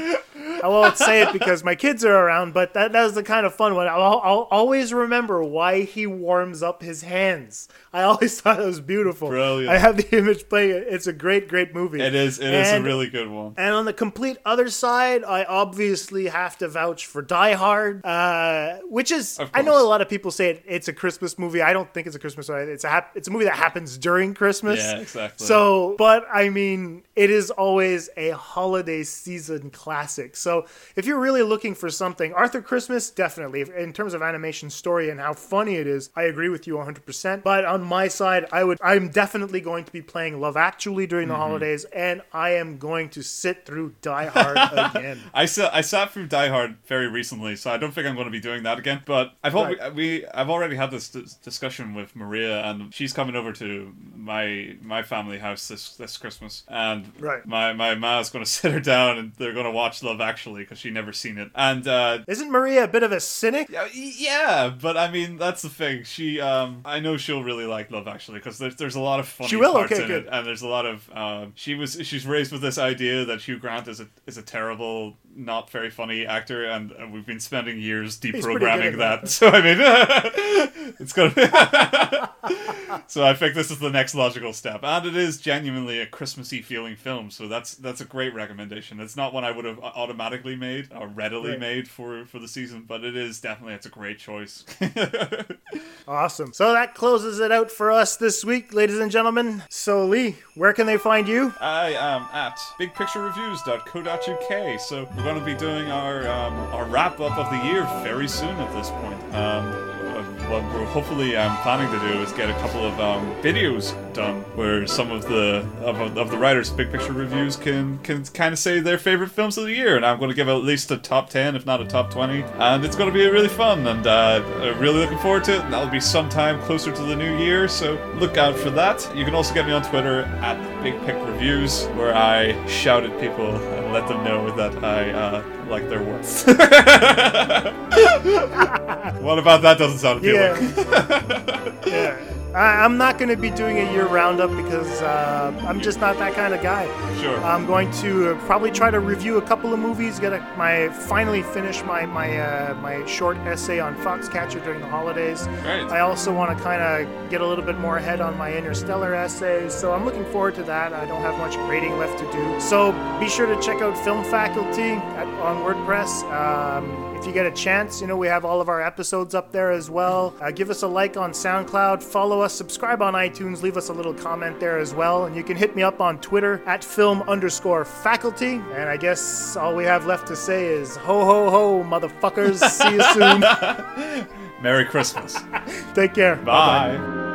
I won't say it because my kids are around, but that, that was the kind of fun one. I'll, I'll always remember why he warms up his hands. I always thought it was beautiful. Brilliant. I have the image playing. It's a great, great movie. It is. It is a really good one. and on the complete other side, I obviously have to vouch for Die Hard, uh, which is I know a lot of people say it, it's a Christmas movie. I don't think it's a Christmas movie. It's a hap- it's a movie that happens during Christmas. Yeah, exactly. So, but I mean, it is always a holiday season classic. So, if you're really looking for something, Arthur Christmas definitely in terms of animation story and how funny it is, I agree with you 100%. But on my side, I would I'm definitely going to be playing Love Actually during the Mhm. holidays and I am going to sit through Die Hard again. I sat I sat through Die Hard very recently, so I don't think I'm going to be doing that again. But I've al- Right. we I've already had this dis- discussion with Maria, and she's coming over to my my family house this this Christmas, and Right. my my ma's going to sit her down, and they're going to watch Love Actually because she never seen it, and uh, Isn't Maria a bit of a cynic? Yeah, yeah, but I mean that's the thing. She, um, I know she'll really like Love Actually because there's there's a lot of funny She will? parts Okay, in good. it, and there's a lot of. Um, she was she's raised with this idea that Hugh Grant is a is a terrible, not very funny actor, and, and we've been spending years deprogramming that. that. So I mean, it's gonna. Be so I think this is the next logical step, and it is genuinely a Christmassy feeling film. So that's that's a great recommendation. It's not one I would have automatically made or readily Right. made for for the season, but it is definitely it's a great choice. Awesome. So that closes it out for us this week, ladies and gentlemen. So Lee, where can they find you? I am at bigpicturereviews.co.uk. So going to be doing our um, our wrap up of the year very soon at this point. Um, what we're hopefully um, planning to do is get a couple of um, videos done where some of the of, of the writers Big Picture Reviews can can kind of say their favorite films of the year, and I'm going to give at least a top ten, if not a top twenty, and it's going to be really fun, and uh, really looking forward to it. And that'll be sometime closer to the new year, so look out for that. You can also get me on Twitter at Big Pick Reviews, where I shout at people and let them know that I uh, like their work. what about that? Doesn't sound appealing. Yeah. yeah. I, I'm not going to be doing a year roundup because uh, I'm just not that kind of guy. Sure. I'm going to uh, probably try to review a couple of movies. Get a, my finally finish my my uh, my short essay on Foxcatcher during the holidays. Right. I also want to kind of get a little bit more ahead on my Interstellar essay, so I'm looking forward to that. I don't have much grading left to do, so be sure to check out Film Faculty at, on WordPress. Um, if you get a chance, you know we have all of our episodes up there as well. Uh, give us a like on SoundCloud, follow us, subscribe on iTunes, leave us a little comment there as well, and you can hit me up on Twitter at film underscore faculty. And I guess all we have left to say is ho ho ho, motherfuckers. See you soon. Merry Christmas. Take care. Bye. Bye-bye.